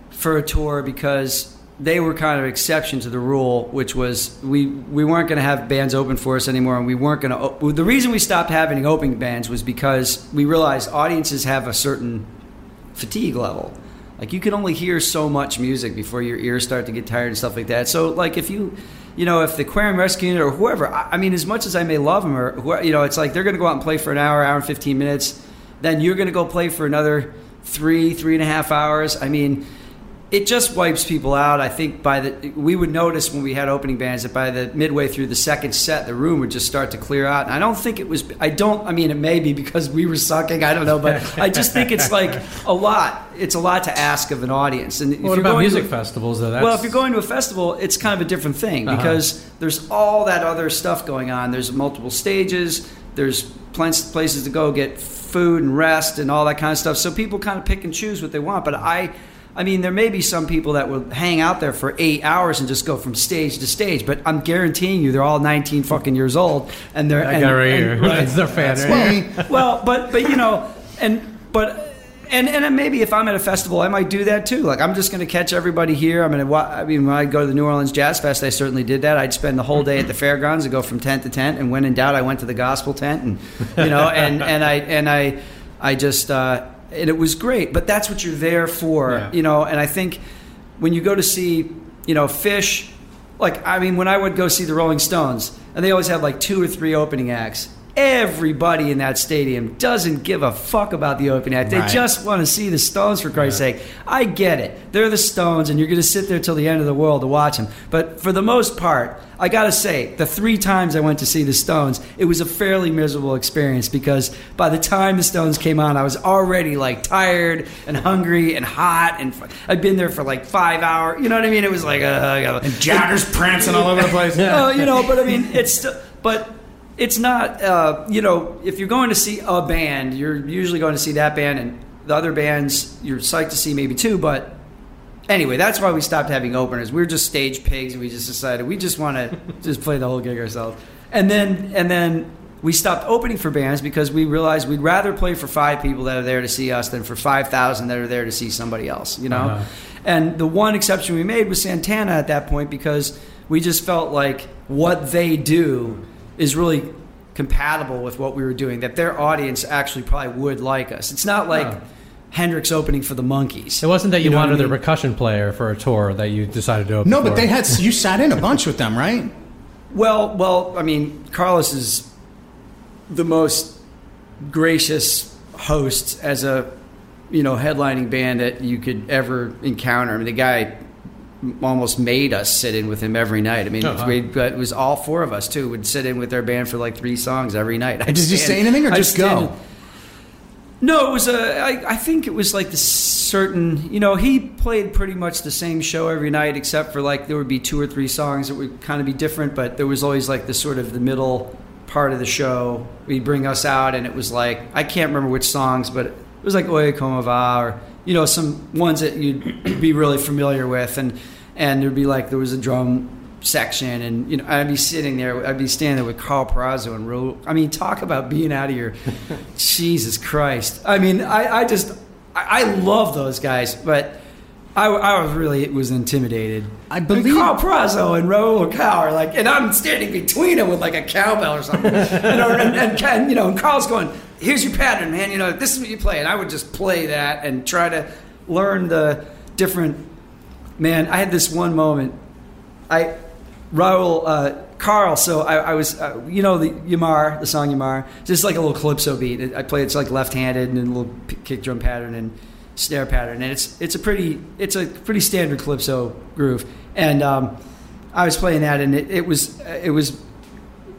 for a tour because they were kind of exception to the rule, which was we we weren't going to have bands open for us anymore, and we weren't going to. The reason we stopped having opening bands was because we realized audiences have a certain fatigue level. Like you can only hear so much music before your ears start to get tired and stuff like that. So like if you, you know, if the Aquarium Rescue Unit or whoever, I, I mean, as much as I may love them or you know, it's like they're going to go out and play for an hour, hour and fifteen minutes, then you're going to go play for another three, three and a half hours. I mean. It just wipes people out. I think by the we would notice when we had opening bands that by the midway through the second set, the room would just start to clear out. And I don't think it was. I don't. I mean, it may be because we were sucking. I don't know, but I just think it's *laughs* like a lot. It's a lot to ask of an audience. And if What about music to, festivals though? That's, well, if you're going to a festival, it's kind of a different thing Uh-huh. because there's all that other stuff going on. There's multiple stages. There's plenty places to go get food and rest and all that kind of stuff. So people kind of pick and choose what they want. But I, I mean, there may be some people that will hang out there for eight hours and just go from stage to stage. But I'm guaranteeing you, they're all 19 fucking years old, and they're That and, guy right and- here. *laughs* That's their fan, right? well, well, but but you know, and but. And, and maybe if I'm at a festival, I might do that too. Like I'm just going to catch everybody here. I'm going to. I mean, when I go to the New Orleans Jazz Fest, I certainly did that. I'd spend the whole day at the fairgrounds and go from tent to tent. And when in doubt, I went to the gospel tent, and you know, and and I and I, I just uh, and it was great. But that's what you're there for, Yeah. you know. And I think when you go to see, you know, Phish, like I mean, when I would go see the Rolling Stones, and they always have like two or three opening acts. Everybody in that stadium doesn't give a fuck about the opening act. They Right. just want to see the Stones for Christ's sake. I get it. They're the Stones, and you're going to sit there till the end of the world to watch them. But for the most part, I got to say, the three times I went to see the Stones, it was a fairly miserable experience because by the time the Stones came on, I was already like tired and hungry and hot, and f- I'd been there for like five hours. You know what I mean? It was like uh, and Jagger's prancing all over the place. *laughs* Oh, you know, but I mean, it's still, but it's not. Uh, you know, if you're going to see a band, you're usually going to see that band, and the other bands you're psyched to see maybe too. But anyway, that's why we stopped having openers. We were just stage pigs, and we just decided we just want to *laughs* just play the whole gig ourselves. And then and then we stopped opening for bands because we realized we'd rather play for five people that are there to see us than for five thousand that are there to see somebody else. You know. Uh-huh. And the one exception we made was Santana at that point because we just felt like what they do is really compatible with what we were doing. That their audience actually probably would like us. It's not like Oh. Hendrix opening for the Monkees. It wasn't that you, know wanted I a mean? percussion player for a tour that you decided to open. No, but for. they had you sat in a bunch with them, right? Well, well, I mean, Carlos is the most gracious host as a you know headlining band that you could ever encounter. I mean, the guy almost made us sit in with him every night. I mean, Oh, wow. we, it was all four of us too would sit in with their band for like three songs every night. I'd Did you stand- say anything or just go? No, it was a. I, I think it was like the certain. You know, he played pretty much the same show every night, except for like there would be two or three songs that would kind of be different. But there was always like the sort of the middle part of the show. He'd bring us out, and it was like I can't remember which songs, but it was like Oye Como Va, or you know some ones that you'd *clears throat* be really familiar with, and and there'd be like there was a drum section and you know I'd be sitting there I'd be standing there with Karl Perazzo and Ro I mean talk about being out of your *laughs* Jesus Christ. I mean I, I just I, I love those guys but I, I was really it was intimidated. I believe- and Karl Perazzo and Raul Rekow are like and I'm standing between them with like a cowbell or something. *laughs* Know and, and, and you know and Karl's going here's your pattern man you know this is what you play and I would just play that and try to learn the different man I had this one moment I Raul uh, Karl. So I, I was, uh, you know, the Yamar, the song Yamar, It's just like a little calypso beat. I play it's like left-handed and a little kick drum pattern and snare pattern, and it's it's a pretty it's a pretty standard calypso groove. And um, I was playing that, and it, it was it was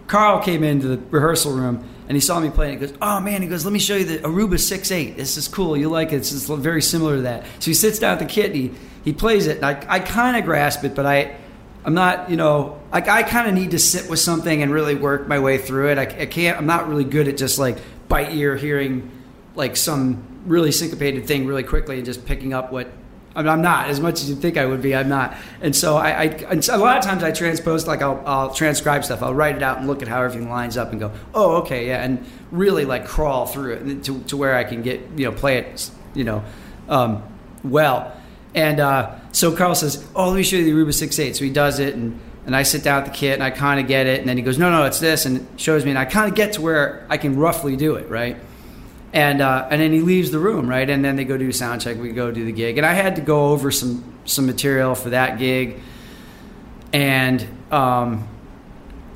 Karl came into the rehearsal room and he saw me playing. He goes, "Oh man!" He goes, "Let me show you the Aruba 6.8. This is cool. You like it? It's, it's very similar to that." So he sits down at the kit and he, he plays it, and I, I kind of grasp it, but I I'm not you know like I kind of need to sit with something and really work my way through it. I, I can't. I'm not really good at just like by ear hearing like some really syncopated thing really quickly and just picking up what I mean, I'm not as much as you think I would be. I'm not, and so I, I and so a lot of times I transpose like I'll, I'll transcribe stuff. I'll write it out and look at how everything lines up and go, oh, okay, yeah, and really like crawl through it to, to where I can get you know play it you know um, well. And uh, so Karl says, oh, let me show you the Aruba six eight. So he does it and. And I sit down at the kit and I kind of get it. And then he goes, no, no, it's this. And shows me. And I kind of get to where I can roughly do it, right? And uh, and then he leaves the room, right? And then they go do sound check. We go do the gig, and I had to go over some some material for that gig, and um,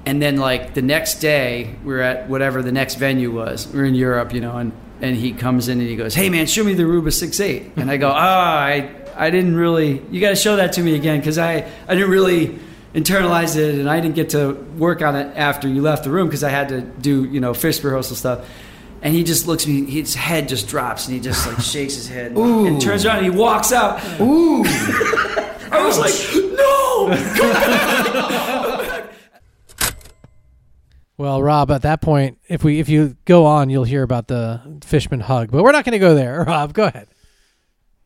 and then like the next day we're at whatever the next venue was. We're in Europe, you know, and and he comes in and he goes, "Hey man, show me the Aruba 6.8. *laughs* and I go, "Ah, I I didn't really. You got to show that to me again because I I didn't really." internalize it and I didn't get to work on it after you left the room because I had to do you know Phish rehearsal stuff and he just looks at me, his head just drops, and he just like *laughs* shakes his head and turns around and he walks out. Ooh. *laughs* I was like, no! *laughs* Well, Rob, at that point, if we if you go on, you'll hear about the Fishman hug, but we're not going to go there. Rob, go ahead.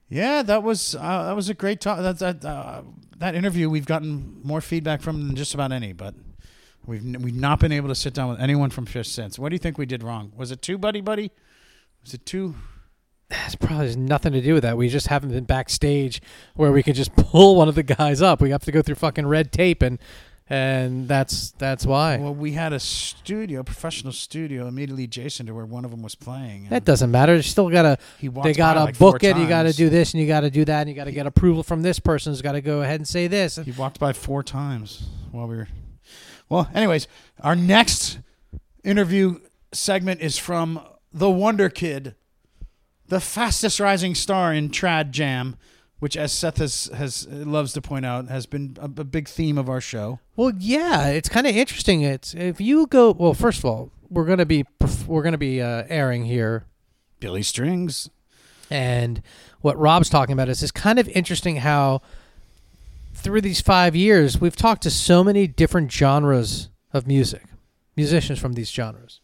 Yeah, that was uh, that was a great talk. That that uh, that interview we've gotten more feedback from than just about any, but we've n- we've not been able to sit down with anyone from Phish since. What do you think we did wrong? Was it too buddy buddy? Was it too? It's probably has nothing to do with that. We just haven't been backstage where we could just *laughs* pull one of the guys up. We have to go through fucking red tape, and and that's that's why. Well, we had a studio, a professional studio, immediately adjacent to where one of them was playing. That doesn't matter. You still gotta. He They gotta like book it. You gotta do this, and you gotta do that, and you gotta get approval from this person. Who's got to go ahead and say this. He walked by four times while we were. Well, anyways, our next interview segment is from the Wonder Kid, the fastest rising star in trad jam, which, as Seth has, has loves to point out, has been a, a big theme of our show. Well, yeah, it's kind of interesting. It's if you go. Well, first of all, we're gonna be we're gonna be uh, airing here, Billy Strings. and what Rob's talking about is it's kind of interesting how through these five years we've talked to so many different genres of music, musicians from these genres.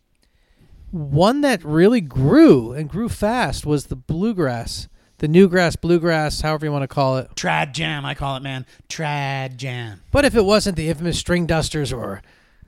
One that really grew and grew fast was the bluegrass, the newgrass, bluegrass, however you want to call it. Trad jam, I call it, man. Trad jam. But if it wasn't the infamous Stringdusters or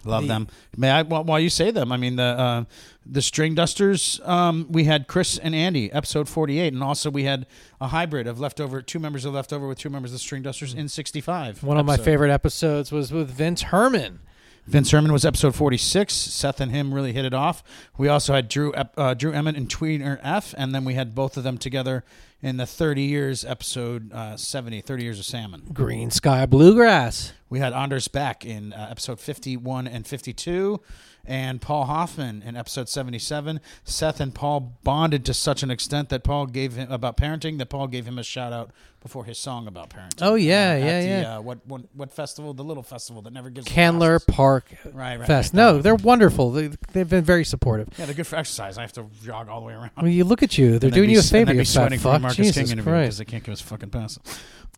Love The- them. May I? While while you say them, I mean the uh, the Stringdusters. Um, we had Chris and Andy, episode forty eight, and also we had a hybrid of leftover two members of leftover with two members of the Stringdusters in sixty five. one of my favorite episodes was with Vince Herman. Vince Herman was episode 46. Seth and him really hit it off. We also had Drew uh, Drew Emmitt and Tweener F, and then we had both of them together in the 30 years episode uh, 70, 30 Years of Salmon. Greensky Bluegrass. We had Anders back in uh, episode 51 and 52, and Paul Hoffman in episode 77. Seth and Paul bonded to such an extent that Paul gave him about parenting that Paul gave him a shout out before his song about parenting. Oh, yeah, Uh, yeah, the, yeah. Uh, what, what what festival? The little festival that never gives. Candler. Park Right, right, Fest. right, no, they're wonderful. They, they've been very supportive. Yeah, they're good for exercise. I have to jog all the way around. I mean, you look at you. They're And doing be- you a and favor, then you be sweating for fuck. Marcus Jesus King interview because they can't give us fucking passes.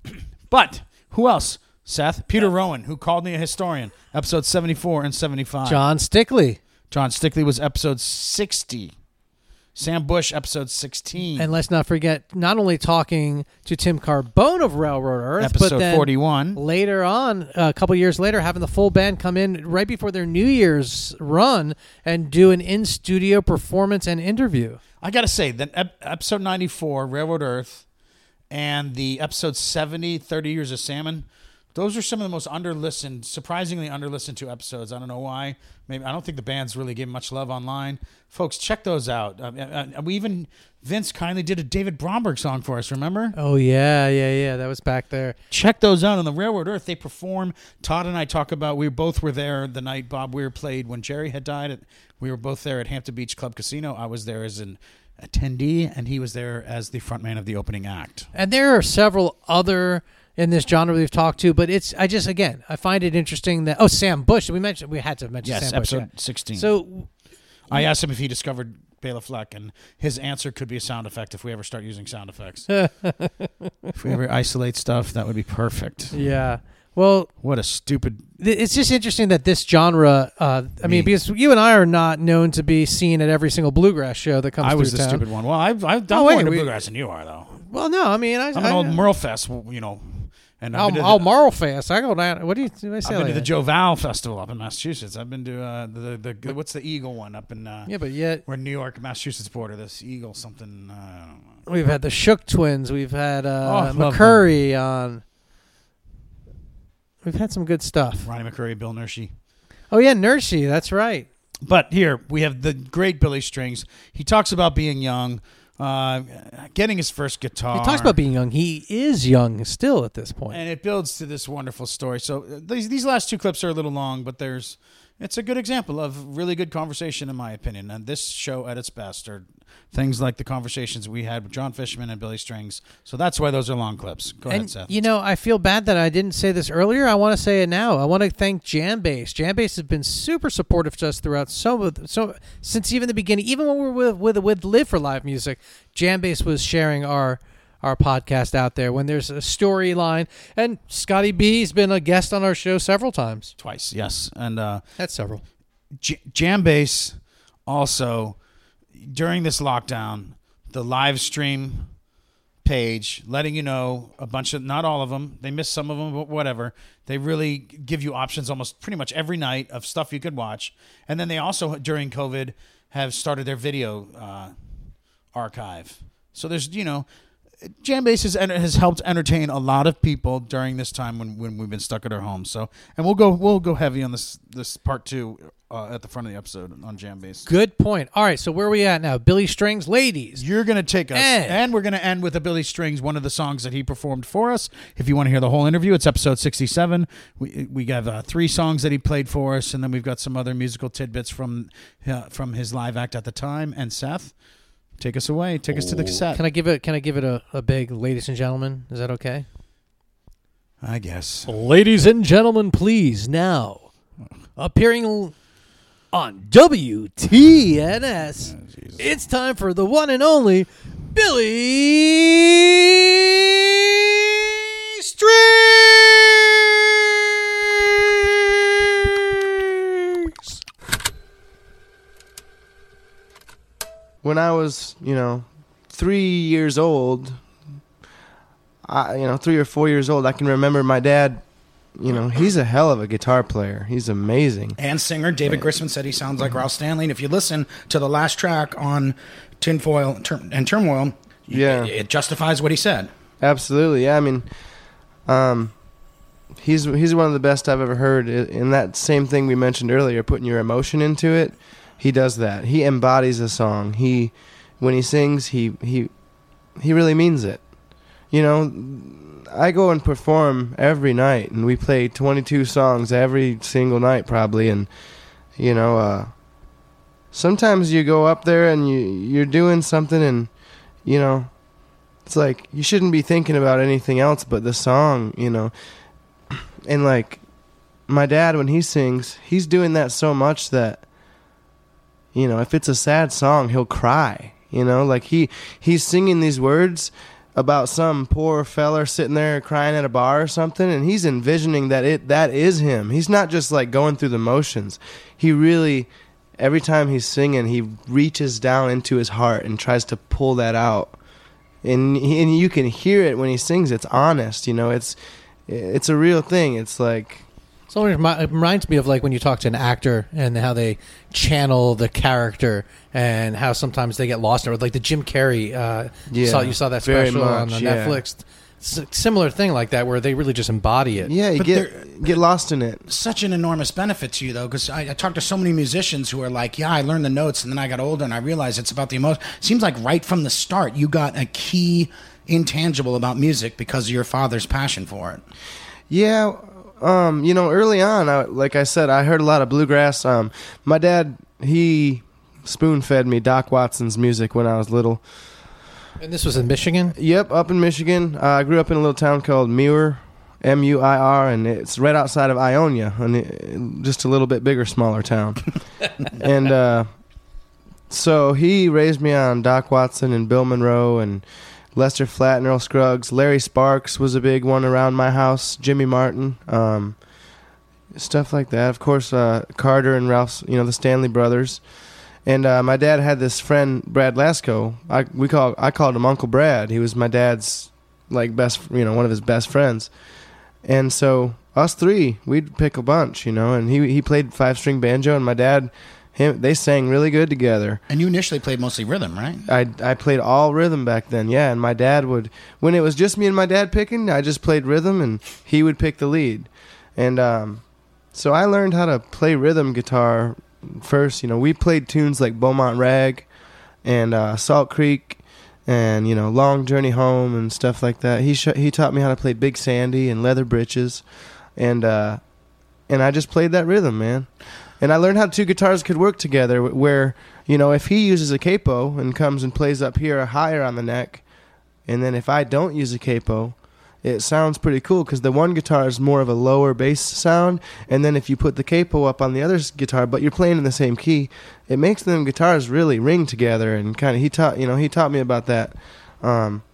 *clears throat* but who else? Seth Peter Rowan, who called me a historian, episode seventy four and seventy five. Jon Stickley. Jon Stickley was episode sixty. Sam Bush, episode sixteen. And let's not forget, not only talking to Tim Carbone of Railroad Earth, but Episode then 41. later on, a couple years later, having the full band come in right before their New Year's run and do an in studio performance and interview. I gotta say that episode ninety four, Railroad Earth, and the episode 70, 30 Years of Salmon. Those are some of the most under-listened, surprisingly under-listened to episodes. I don't know why. Maybe I don't think the bands really gave much love online. Folks, check those out. Uh, uh, we even Vince kindly did a David Bromberg song for us. Remember? Oh yeah, yeah, yeah. That was back there. Check those out on the Railroad Earth. They perform. Todd and I talk about. We both were there the night Bob Weir played when Jerry had died. At, we were both there at Hampton Beach Club Casino. I was there as an attendee, and he was there as the frontman of the opening act. And there are several other in this genre we've talked to, but it's I just again I find it interesting that oh Sam Bush we mentioned we had to mention Yes, Sam Bush episode yeah. 16. So I asked him if he discovered Bela Fleck, and his answer could be a sound effect if we ever start using sound effects. *laughs* if we ever isolate stuff, that would be perfect. yeah, well What a stupid. th- it's just interesting that this genre. Uh, I mean, because you and I are not known to be seen at every single bluegrass show that comes. I was the town. stupid one. Well, I've, I've done Oh, more wait, into we- bluegrass than you are, though. Well, no, I mean I, I'm an I, old Merle Fest, you know. And I've Oh, been to oh, the- Marl Fest. I go down. What do you, say? I've been to the? Joe Val Festival up in Massachusetts. I've been to uh, the, the what's the Eagle one up in uh, Yeah, but yet we're New York Massachusetts border. This Eagle something. Uh, I don't know. we've had the Shook Twins. We've had Oh, uh, love McCoury on. We've had some good stuff. Ronnie McCoury, Bill Nershi. Oh yeah, Nershi. That's right. But here we have the great Billy Strings. He talks about being young, uh, getting his first guitar. He talks about being young. He is young still at this point. and it builds to this wonderful story. So uh, these these last two clips are a little long, but there's it's a good example of really good conversation, in my opinion. And this show at its best are things like the conversations we had with Jon Fishman and Billy Strings. So that's why those are long clips. Go ahead, Seth. you know, I feel bad that I didn't say this earlier. I want to say it now. I want to thank Jambase. Jambase has been super supportive to us throughout so so since even the beginning. Even when we were with with, with Live for Live Music, Jambase was sharing our our podcast out there when there's a storyline. And Scotty B's been a guest on our show several times. Twice, yes, and uh, That's several. J- Jambase also during this lockdown, the live stream page letting you know a bunch of not all of them they missed some of them but whatever they really give you options almost pretty much every night of stuff you could watch and then they also during covid have started their video uh, archive so there's you know Jam Base has, has helped entertain a lot of people during this time when, when we've been stuck at our homes. So, and we'll go we'll go heavy on this this part two uh, at the front of the episode on Jam Base. Good point. All right, so where are we at now? Billy Strings, ladies. You're gonna take us, And- and we're gonna end with a Billy Strings, one of the songs that he performed for us. If you want to hear the whole interview, it's episode 67. We we have uh, three songs that he played for us, and then we've got some other musical tidbits from uh, from his live act at the time. And Seth, take us away. Take us to the cassette. Can I give it? Can I give it a, a big, ladies and gentlemen? Is that okay? I guess. Ladies and gentlemen, please now appearing on WTNS. Oh, it's time for the one and only Billy Strings. When I was, you know, three years old, I, you know, three or four years old, I can remember my dad. You know, he's a hell of a guitar player. He's amazing. and singer David Grisman said he sounds like Ralph Stanley. And if you listen to the last track on Tinfoil and Turmoil, Yeah. it, justifies what he said. Absolutely, yeah. I mean, um, he's he's one of the best I've ever heard. In that same thing we mentioned earlier, putting your emotion into it, he does that. He embodies a song. He, when he sings, he he he really means it. You know, I go and perform every night, and we play 22 songs every single night, probably. And you know, uh, sometimes you go up there and you you're doing something, and you know, it's like you shouldn't be thinking about anything else but the song, you know. And like my dad when he sings, he's doing that so much that you know, if it's a sad song, he'll cry, you know? Like he he's singing these words about some poor feller sitting there crying at a bar or something and he's envisioning that it that is him. He's not just like going through the motions. He really every time he's singing, he reaches down into his heart and tries to pull that out and and you can hear it when he sings. It's honest, you know. It's it's a real thing. It's like So it reminds me of like when you talk to an actor and how they channel the character and how sometimes they get lost in it. Like the Jim Carrey, uh, Yeah, saw, you saw that special on much, the yeah. Netflix. It's similar thing like that where they really just embody it. yeah, you But get get lost in it. Such an enormous benefit to you, though, because I, I talked to so many musicians who are like, "Yeah, I learned the notes, and then I got older, and I realized it's about the emotion." Seems like right from the start, you got a key intangible about music because of your father's passion for it. Yeah, um, you know, early on, I, like I said, I heard a lot of bluegrass. Um, my dad he spoon fed me Doc Watson's music when I was little. And this was in Michigan. Yep, up in Michigan. Uh, I grew up in a little town called Muir, M U I R, and it's right outside of Ionia, and it, just a little bit bigger, smaller town. *laughs* and uh, so he raised me on Doc Watson and Bill Monroe and Lester Flatt and Earl Scruggs. Larry Sparks was a big one around my house. Jimmy Martin, um, stuff like that. Of course, uh, Carter and Ralph's, you know, the Stanley brothers. And uh, my dad had this friend Brad Lasco. I we call I called him Uncle Brad. He was my dad's like best, you know, one of his best friends. And so us three, we'd pick a bunch, you know. And he he played five string banjo, and my dad, him, they sang really good together. And you initially played mostly rhythm, right? I I played all rhythm back then, yeah. And my dad would when it was just me and my dad picking, I just played rhythm, and he would pick the lead. And um, so I learned how to play rhythm guitar first. You know, we played tunes like Beaumont Rag and uh, Salt Creek, and you know, Long Journey Home and stuff like that. He sh- he taught me how to play Big Sandy and Leather Britches, and uh, and I just played that rhythm, man. And I learned how two guitars could work together. Where you know, if he uses a capo and comes and plays up here higher on the neck, and then if I don't use a capo, it sounds pretty cool because the one guitar is more of a lower bass sound, and then if you put the capo up on the other guitar, but you're playing in the same key, it makes them guitars really ring together. And kind of he taught you know he taught me about that. Um,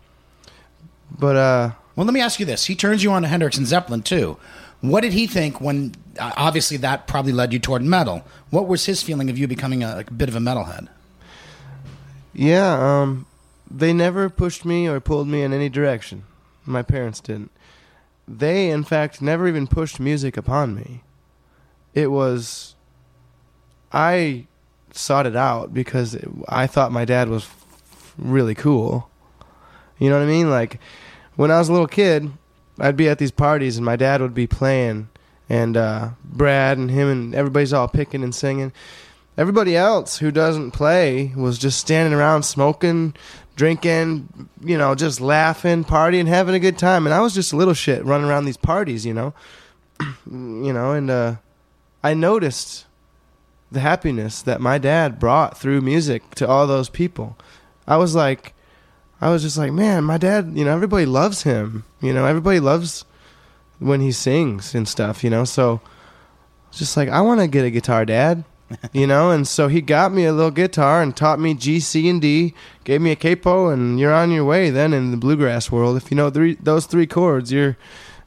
but uh, Well, let me ask you this: He turns you on to Hendrix and Zeppelin too. What did he think when? Uh, obviously, that probably led you toward metal. What was his feeling of you becoming a, a bit of a metalhead? Yeah, um, they never pushed me or pulled me in any direction. My parents didn't. They, in fact, never even pushed music upon me. It was. I sought it out because it, I thought my dad was really cool. You know what I mean? Like when I was a little kid, I'd be at these parties and my dad would be playing, and uh, Brad and him and everybody's all picking and singing. Everybody else who doesn't play was just standing around smoking, drinking, you know, just laughing, partying, having a good time. And I was just a little shit running around these parties, you know, *clears throat* you know, and uh, I noticed the happiness that my dad brought through music to all those people. I was like, I was just like, man, my dad, you know, everybody loves him. You know, everybody loves when he sings and stuff, you know. So just like, I want to get a guitar, dad. *laughs* you know, and so he got me a little guitar and taught me G, C, and D, gave me a capo, and you're on your way then in the bluegrass world. If you know three, those three chords, you're,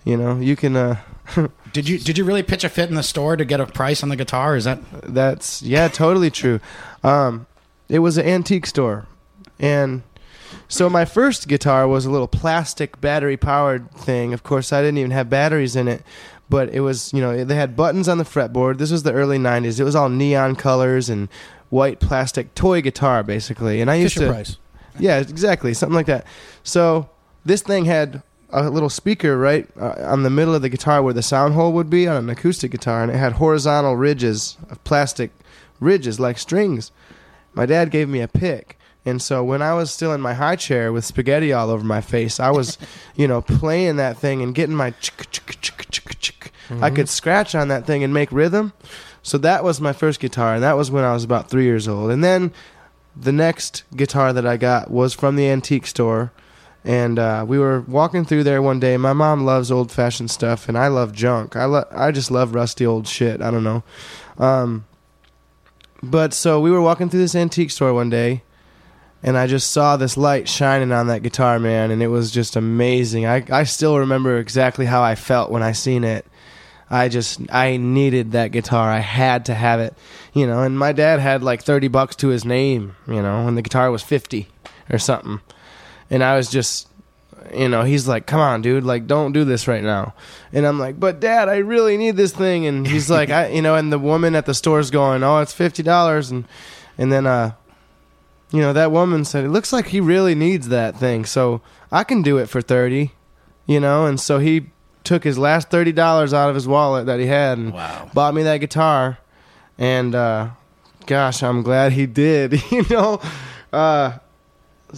you know, you can. Uh, *laughs* Did you did you really pitch a fit in the store to get a price on the guitar? Is that That's yeah, totally true. Um, it was an antique store, and so my first guitar was a little plastic battery powered thing. Of course, I didn't even have batteries in it, but it was you know they had buttons on the fretboard. This was the early '90s. It was all neon colors and white plastic toy guitar basically. And I used Fisher to Price. yeah, exactly, something like that. So this thing had a little speaker right uh, on the middle of the guitar where the sound hole would be on an acoustic guitar, and it had horizontal ridges of plastic ridges like strings. My dad gave me a pick, and so when I was still in my high chair with spaghetti all over my face, I was, *laughs* you know, playing that thing and getting my. chick, chick, chick, chick, chick. I could scratch on that thing and make rhythm. So that was my first guitar, and that was when I was about three years old. And then the next guitar that I got was from the antique store, and uh, we were walking through there one day. My mom loves old fashioned stuff, and I love junk. I lo- I just love rusty old shit. I don't know. Um, but so we were walking through this antique store one day, and I just saw this light shining on that guitar, man, and it was just amazing. I I still remember exactly how I felt when I seen it. I just I needed that guitar. I had to have it, you know. And my dad had like thirty bucks to his name, you know, and the guitar was fifty or something. And I was just, you know, he's like, "Come on, dude, like don't do this right now." And I'm like, "But dad, I really need this thing." And he's like, *laughs* "I, you know," and the woman at the store's going, "Oh, it's fifty dollars," and and then uh, you know, that woman said, "It looks like he really needs that thing, so I can do it for 30." You know, and so he took his last $30 out of his wallet that he had and bought me that guitar. And uh gosh, I'm glad he did, *laughs* you know. Uh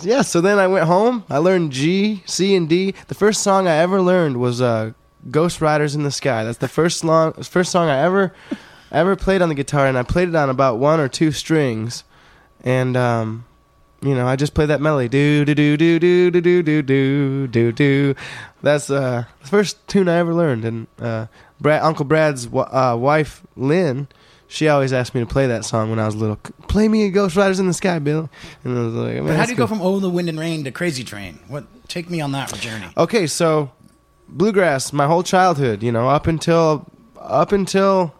yeah, so then I went home. I learned G, C, and D. The first song I ever learned was uh, "Ghost Riders in the Sky." That's the first song, first song I ever, ever played on the guitar, and I played it on about one or two strings, and um, you know, I just played that melody, do do do do do do do do do do do. That's uh, the first tune I ever learned, and uh, Brad, Uncle Brad's wa- uh, wife Lynn. She always asked me to play that song when I was little. Play me a Ghost Riders in the Sky, Bill. And I was like, But how do you go from "Oh the Wind and Rain" to "Crazy Train"? What? Take me on that journey. Okay, so bluegrass, my whole childhood, you know, up until up until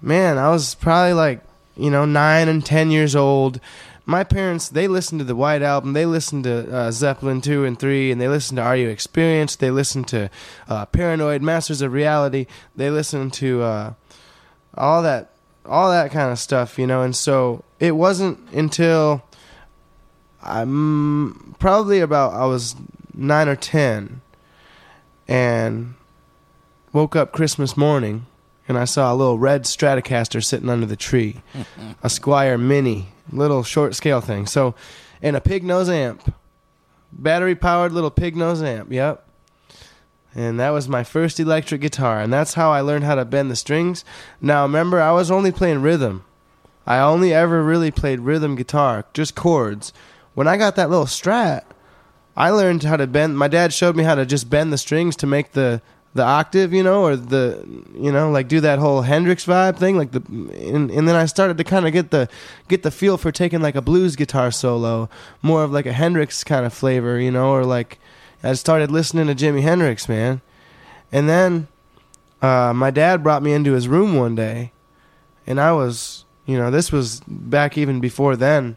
man, I was probably like, you know, 9 and 10 years old. My parents, they listened to the White Album, they listened to uh, Zeppelin 2 and 3, and they listened to Are You Experienced? They listened to uh, Paranoid, Masters of Reality. They listened to uh, all that all that kind of stuff, you know, and so it wasn't until I'm probably about I was nine or ten, and woke up Christmas morning, and I saw a little red Stratocaster sitting under the tree, a Squier Mini, little short scale thing. So, and a Pignose amp, battery powered little Pignose amp. Yep. And that was my first electric guitar, and that's how I learned how to bend the strings. Now, remember, I was only playing rhythm. I only ever really played rhythm guitar, just chords. When I got that little strat, I learned how to bend. My dad showed me how to just bend the strings to make the the octave, you know, or the you know, like do that whole Hendrix vibe thing, like the and, and then I started to kind of get the get the feel for taking like a blues guitar solo, more of like a Hendrix kind of flavor, you know, or like I started listening to Jimi Hendrix, man. And then uh, my dad brought me into his room one day, and I was, you know, this was back even before then.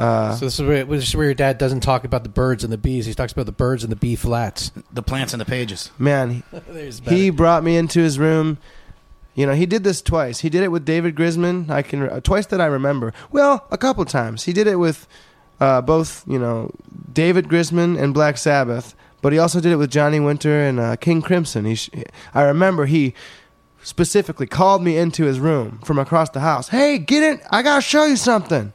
Uh, so this is where this is where your dad doesn't talk about the birds and the bees. He talks about the birds and the B flats, the plants and the pages. Man, he, *laughs* he brought me into his room. You know, he did this twice. He did it with David Grisman. I can uh, twice that I remember. Well, a couple times. He did it with uh, both you know David Grisman and Black Sabbath, but he also did it with Johnny Winter and uh, King Crimson. He, sh- I remember he specifically called me into his room from across the house. Hey, get in! I gotta show you something.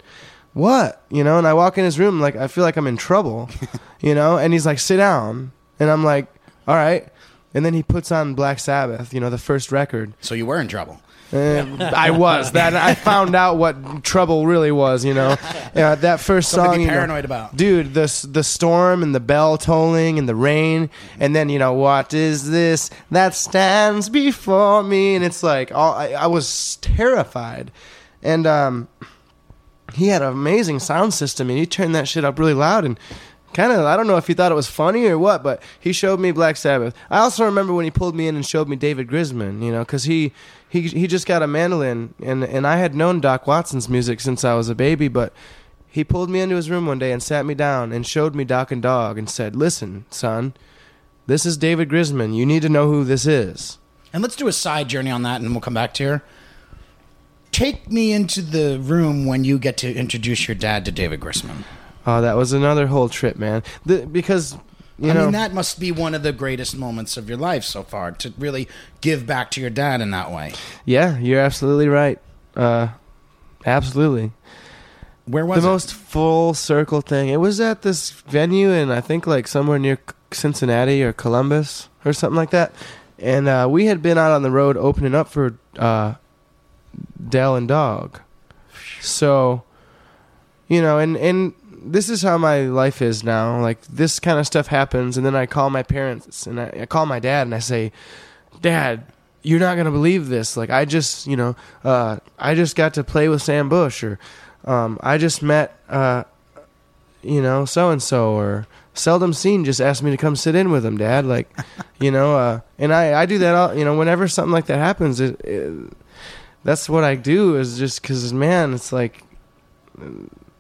What? You know? And I walk in his room like I feel like I'm in trouble, *laughs* you know. And he's like, "Sit down," and I'm like, "All right." And then he puts on Black Sabbath, you know, the first record. So you were in trouble. I was that. I found out what trouble really was. You know, *laughs* uh, that first Something to song. be you know, paranoid about. dude. The the storm and the bell tolling and the rain, and then you know what is this that stands before me? And it's like all I, I was terrified, and um, he had an amazing sound system, and he turned that shit up really loud and. Kind of, I don't know if he thought it was funny or what, but he showed me Black Sabbath. I also remember when he pulled me in and showed me David Grisman, you know, because he, he he just got a mandolin, and and I had known Doc Watson's music since I was a baby, but he pulled me into his room one day and sat me down and showed me Doc and Dawg and said, "Listen, son, this is David Grisman. You need to know who this is." And let's do a side journey on that, and we'll come back to here. Take me into the room when you get to introduce your dad to David Grisman. Oh, that was another whole trip, man. The, because you I know, mean, that must be one of the greatest moments of your life so far to really give back to your dad in that way. yeah, you're absolutely right. Uh, absolutely. Where was the it? most full circle thing? It was at this venue and I think like somewhere near Cincinnati or Columbus or something like that. And uh, we had been out on the road opening up for uh, Del and Dawg. So, you know, and and this is how my life is now. Like this kind of stuff happens, and then I call my parents and I, I call my dad and I say, "Dad, you're not gonna believe this. Like I just, you know, uh, I just got to play with Sam Bush, or um, I just met, uh, you know, so and so, or Seldom Scene just asked me to come sit in with him, Dad. Like, you know, uh, and I I do that all, you know, whenever something like that happens, it, it that's what I do is just because man, it's like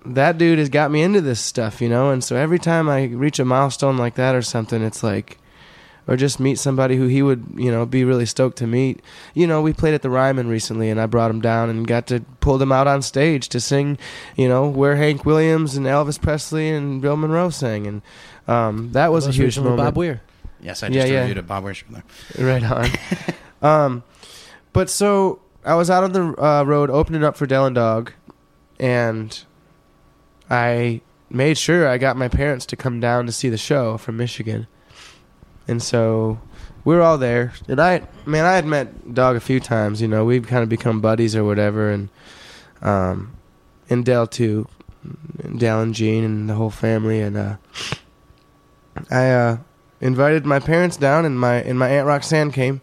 that dude has got me into this stuff, you know, and so every time I reach a milestone like that or something, it's like or just meet somebody who he would, you know, be really stoked to meet. You know, we played at the Ryman recently, and I brought him down and got to pull them out on stage to sing, you know, where Hank Williams and Elvis Presley and Bill Monroe sang, and um, that was a huge recently moment. Bob Weir. Yes, I just Yeah, yeah. reviewed it. Bob Weir. from there. Right on. *laughs* um, but so I was out on the uh, road opening up for Del and Dawg, and I made sure I got my parents to come down to see the show from Michigan, and so we were all there. And I, man, I had met Dawg a few times. You know, we've kind of become buddies or whatever, and um, and Del too, and Del and Gene and the whole family, and uh, I uh, invited my parents down, and my and my aunt Roxanne came,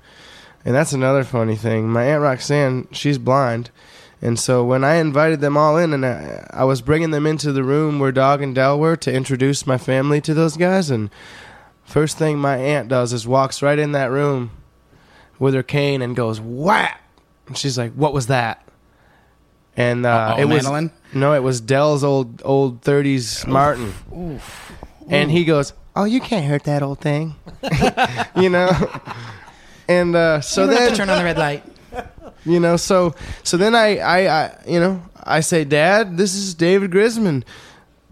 and that's another funny thing. My aunt Roxanne, she's blind, and so when I invited them all in, and I, I was bringing them into the room where Dawg and Del were to introduce my family to those guys, and first thing my aunt does is walks right in that room with her cane and goes whap, and she's like, "What was that?" And uh, it was no, it was Del's old old thirties Martin. Oof! And he goes, "Oh, you can't hurt that old thing," *laughs* you know. And uh, so You don't have then to turn on the red light. *laughs* you know, so so then I, I, I, you know, I say, Dad, this is David Grisman.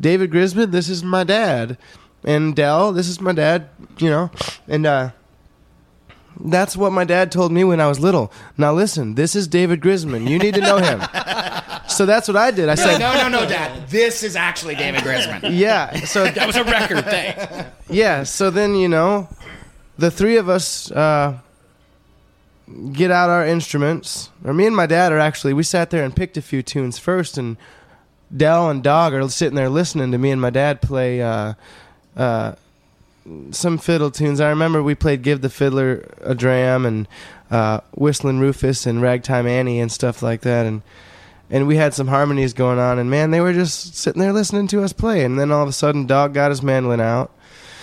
David Grisman, this is my dad. And Del, this is my dad. You know, and uh, that's what my dad told me when I was little. Now listen, this is David Grisman. You need to know him. *laughs* so that's what I did. I said, no, no, no, Dad. This is actually David Grisman. *laughs* yeah. So that was a record thing. yeah. So then you know, the three of us uh, get out our instruments. Or me and my dad are actually we sat there and picked a few tunes first, and Del and Dawg are sitting there listening to me and my dad play uh, uh, some fiddle tunes. I remember we played "Give the Fiddler a Dram" and uh, "Whistling Rufus" and "Ragtime Annie" and stuff like that, and. And we had some harmonies going on, and man, they were just sitting there listening to us play. And then all of a sudden, Dawg got his mandolin out,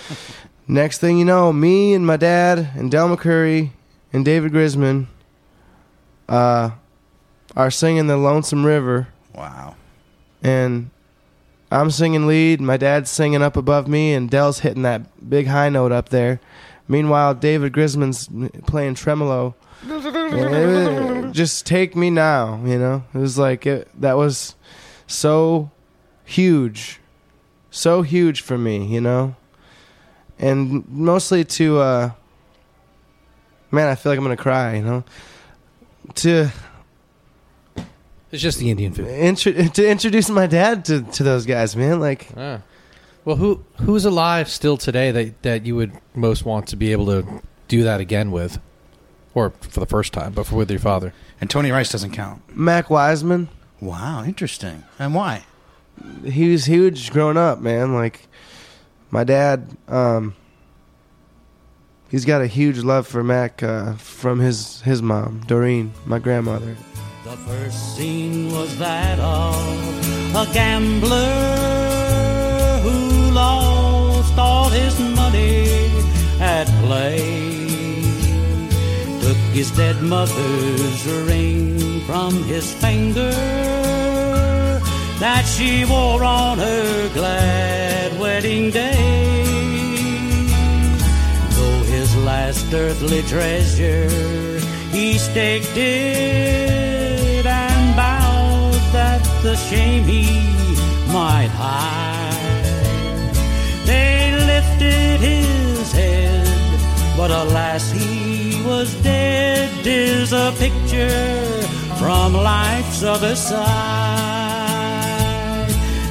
*laughs* Next thing you know, me and my dad and Del McCoury and David Grisman uh, are singing the Lonesome River. Wow. And I'm singing lead, my dad's singing up above me, and Del's hitting that big high note up there. Meanwhile, David Grisman's playing tremolo. And it was- just take me now, you know. It was like it, that was so huge so huge for me, you know, and mostly to, uh, man, I feel like I'm gonna cry, you know, to It's just the Indian food. intro- to introduce my dad to, to those guys, man. Like, Ah. Well, who who's alive still today that that you would most want to be able to do that again with, or for the first time, but for with your father? And Tony Rice doesn't count. Mac Wiseman. Wow, interesting. And why? He was huge growing up, man. Like my dad, um, he's got a huge love for Mac uh, from his his mom, Doreen, my grandmother. The first scene was that of a gambler who lost all his money at play. Took his dead mother's ring from his finger that she wore on her glad wedding day. Last earthly treasure he staked it and vowed that the shame he might hide. They lifted his head, but alas, he was dead. Is a picture from life's other side.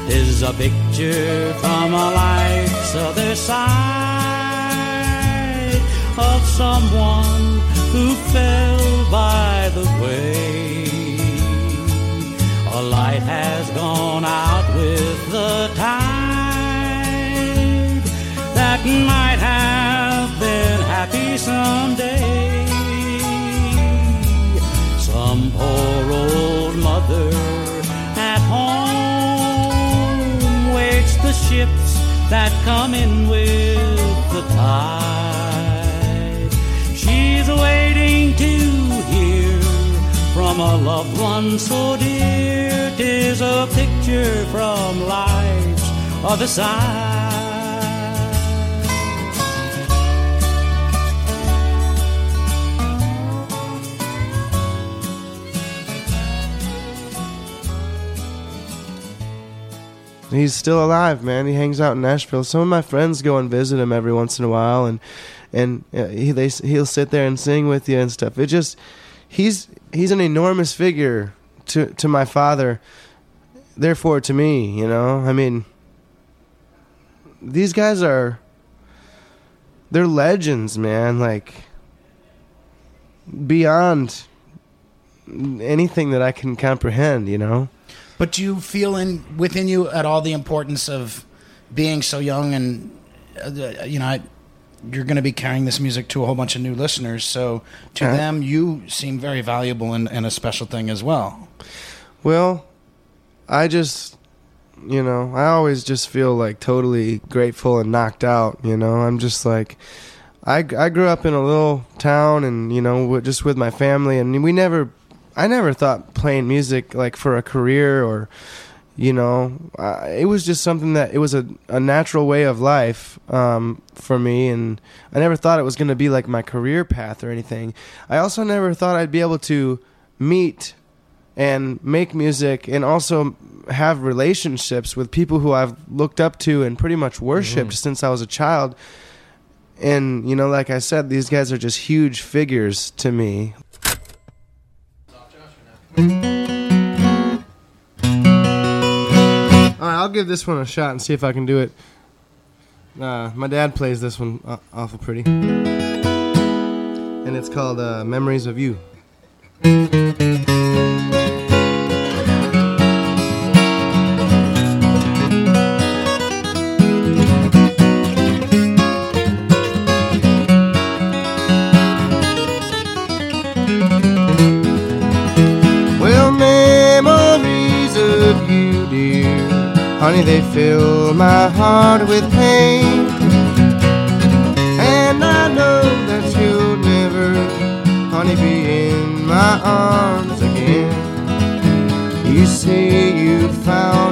Is a picture from a life's other side of someone who fell by the way. A light has gone out with the tide that might have been happy someday. Some poor old mother at home waits the ships that come in with the tide. She's waiting to hear from a loved one so dear. Tis a picture from life's other side. He's still alive, man. He hangs out in Nashville. Some of my friends go and visit him every once in a while, and and uh, he they he'll sit there and sing with you and stuff. It just he's he's an enormous figure to to my father. Therefore, to me, you know, I mean, these guys are they're legends, man. Like beyond anything that I can comprehend, you know. But do you feel in within you at all the importance of being so young and uh, you know I, you're going to be carrying this music to a whole bunch of new listeners. So to Uh-huh. them, you seem very valuable and, and a special thing as well. Well, I just, you know, I always just feel like totally grateful and knocked out. You know, I'm just like, I I grew up in a little town, and you know, just with my family, and we never, I never thought playing music like for a career or. You know, uh, it was just something that it was a, a natural way of life um, for me, and I never thought it was going to be like my career path or anything. I also never thought I'd be able to meet and make music and also have relationships with people who I've looked up to and pretty much worshiped since I was a child. And, you know, like I said, these guys are just huge figures to me. All right, I'll give this one a shot and see if I can do it. Uh, my dad plays this one uh, awful pretty. And it's called uh, Memories of You. Honey, they fill my heart with pain. And I know that you'll never, honey, be in my arms again. You say you found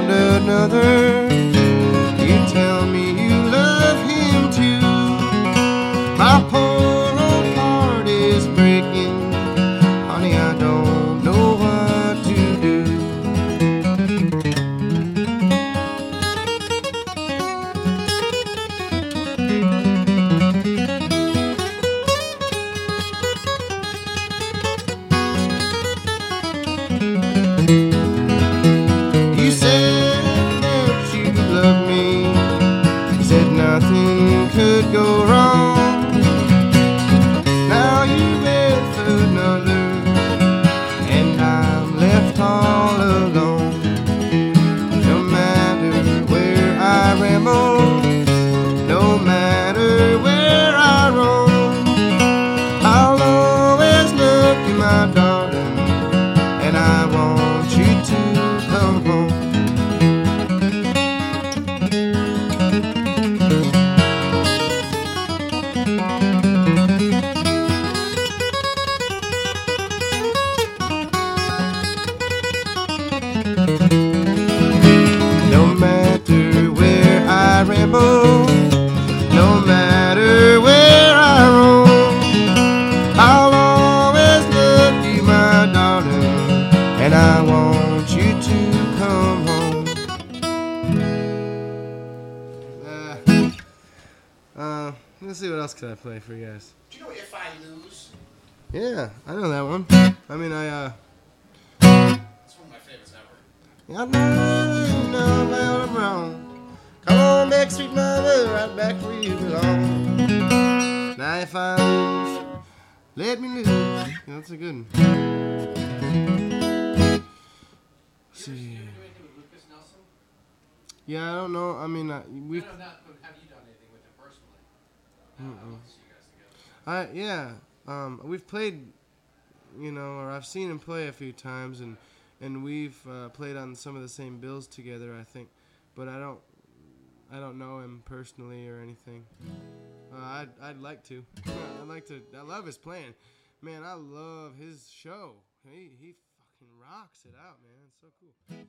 We've played, you know, or I've seen him play a few times, and and we've uh, played on some of the same bills together. I think, but I don't, I don't know him personally or anything. Uh, I'd I'd like to. I'd like to. I love his playing. Man, I love his show. He he fucking rocks it out, man. It's so cool.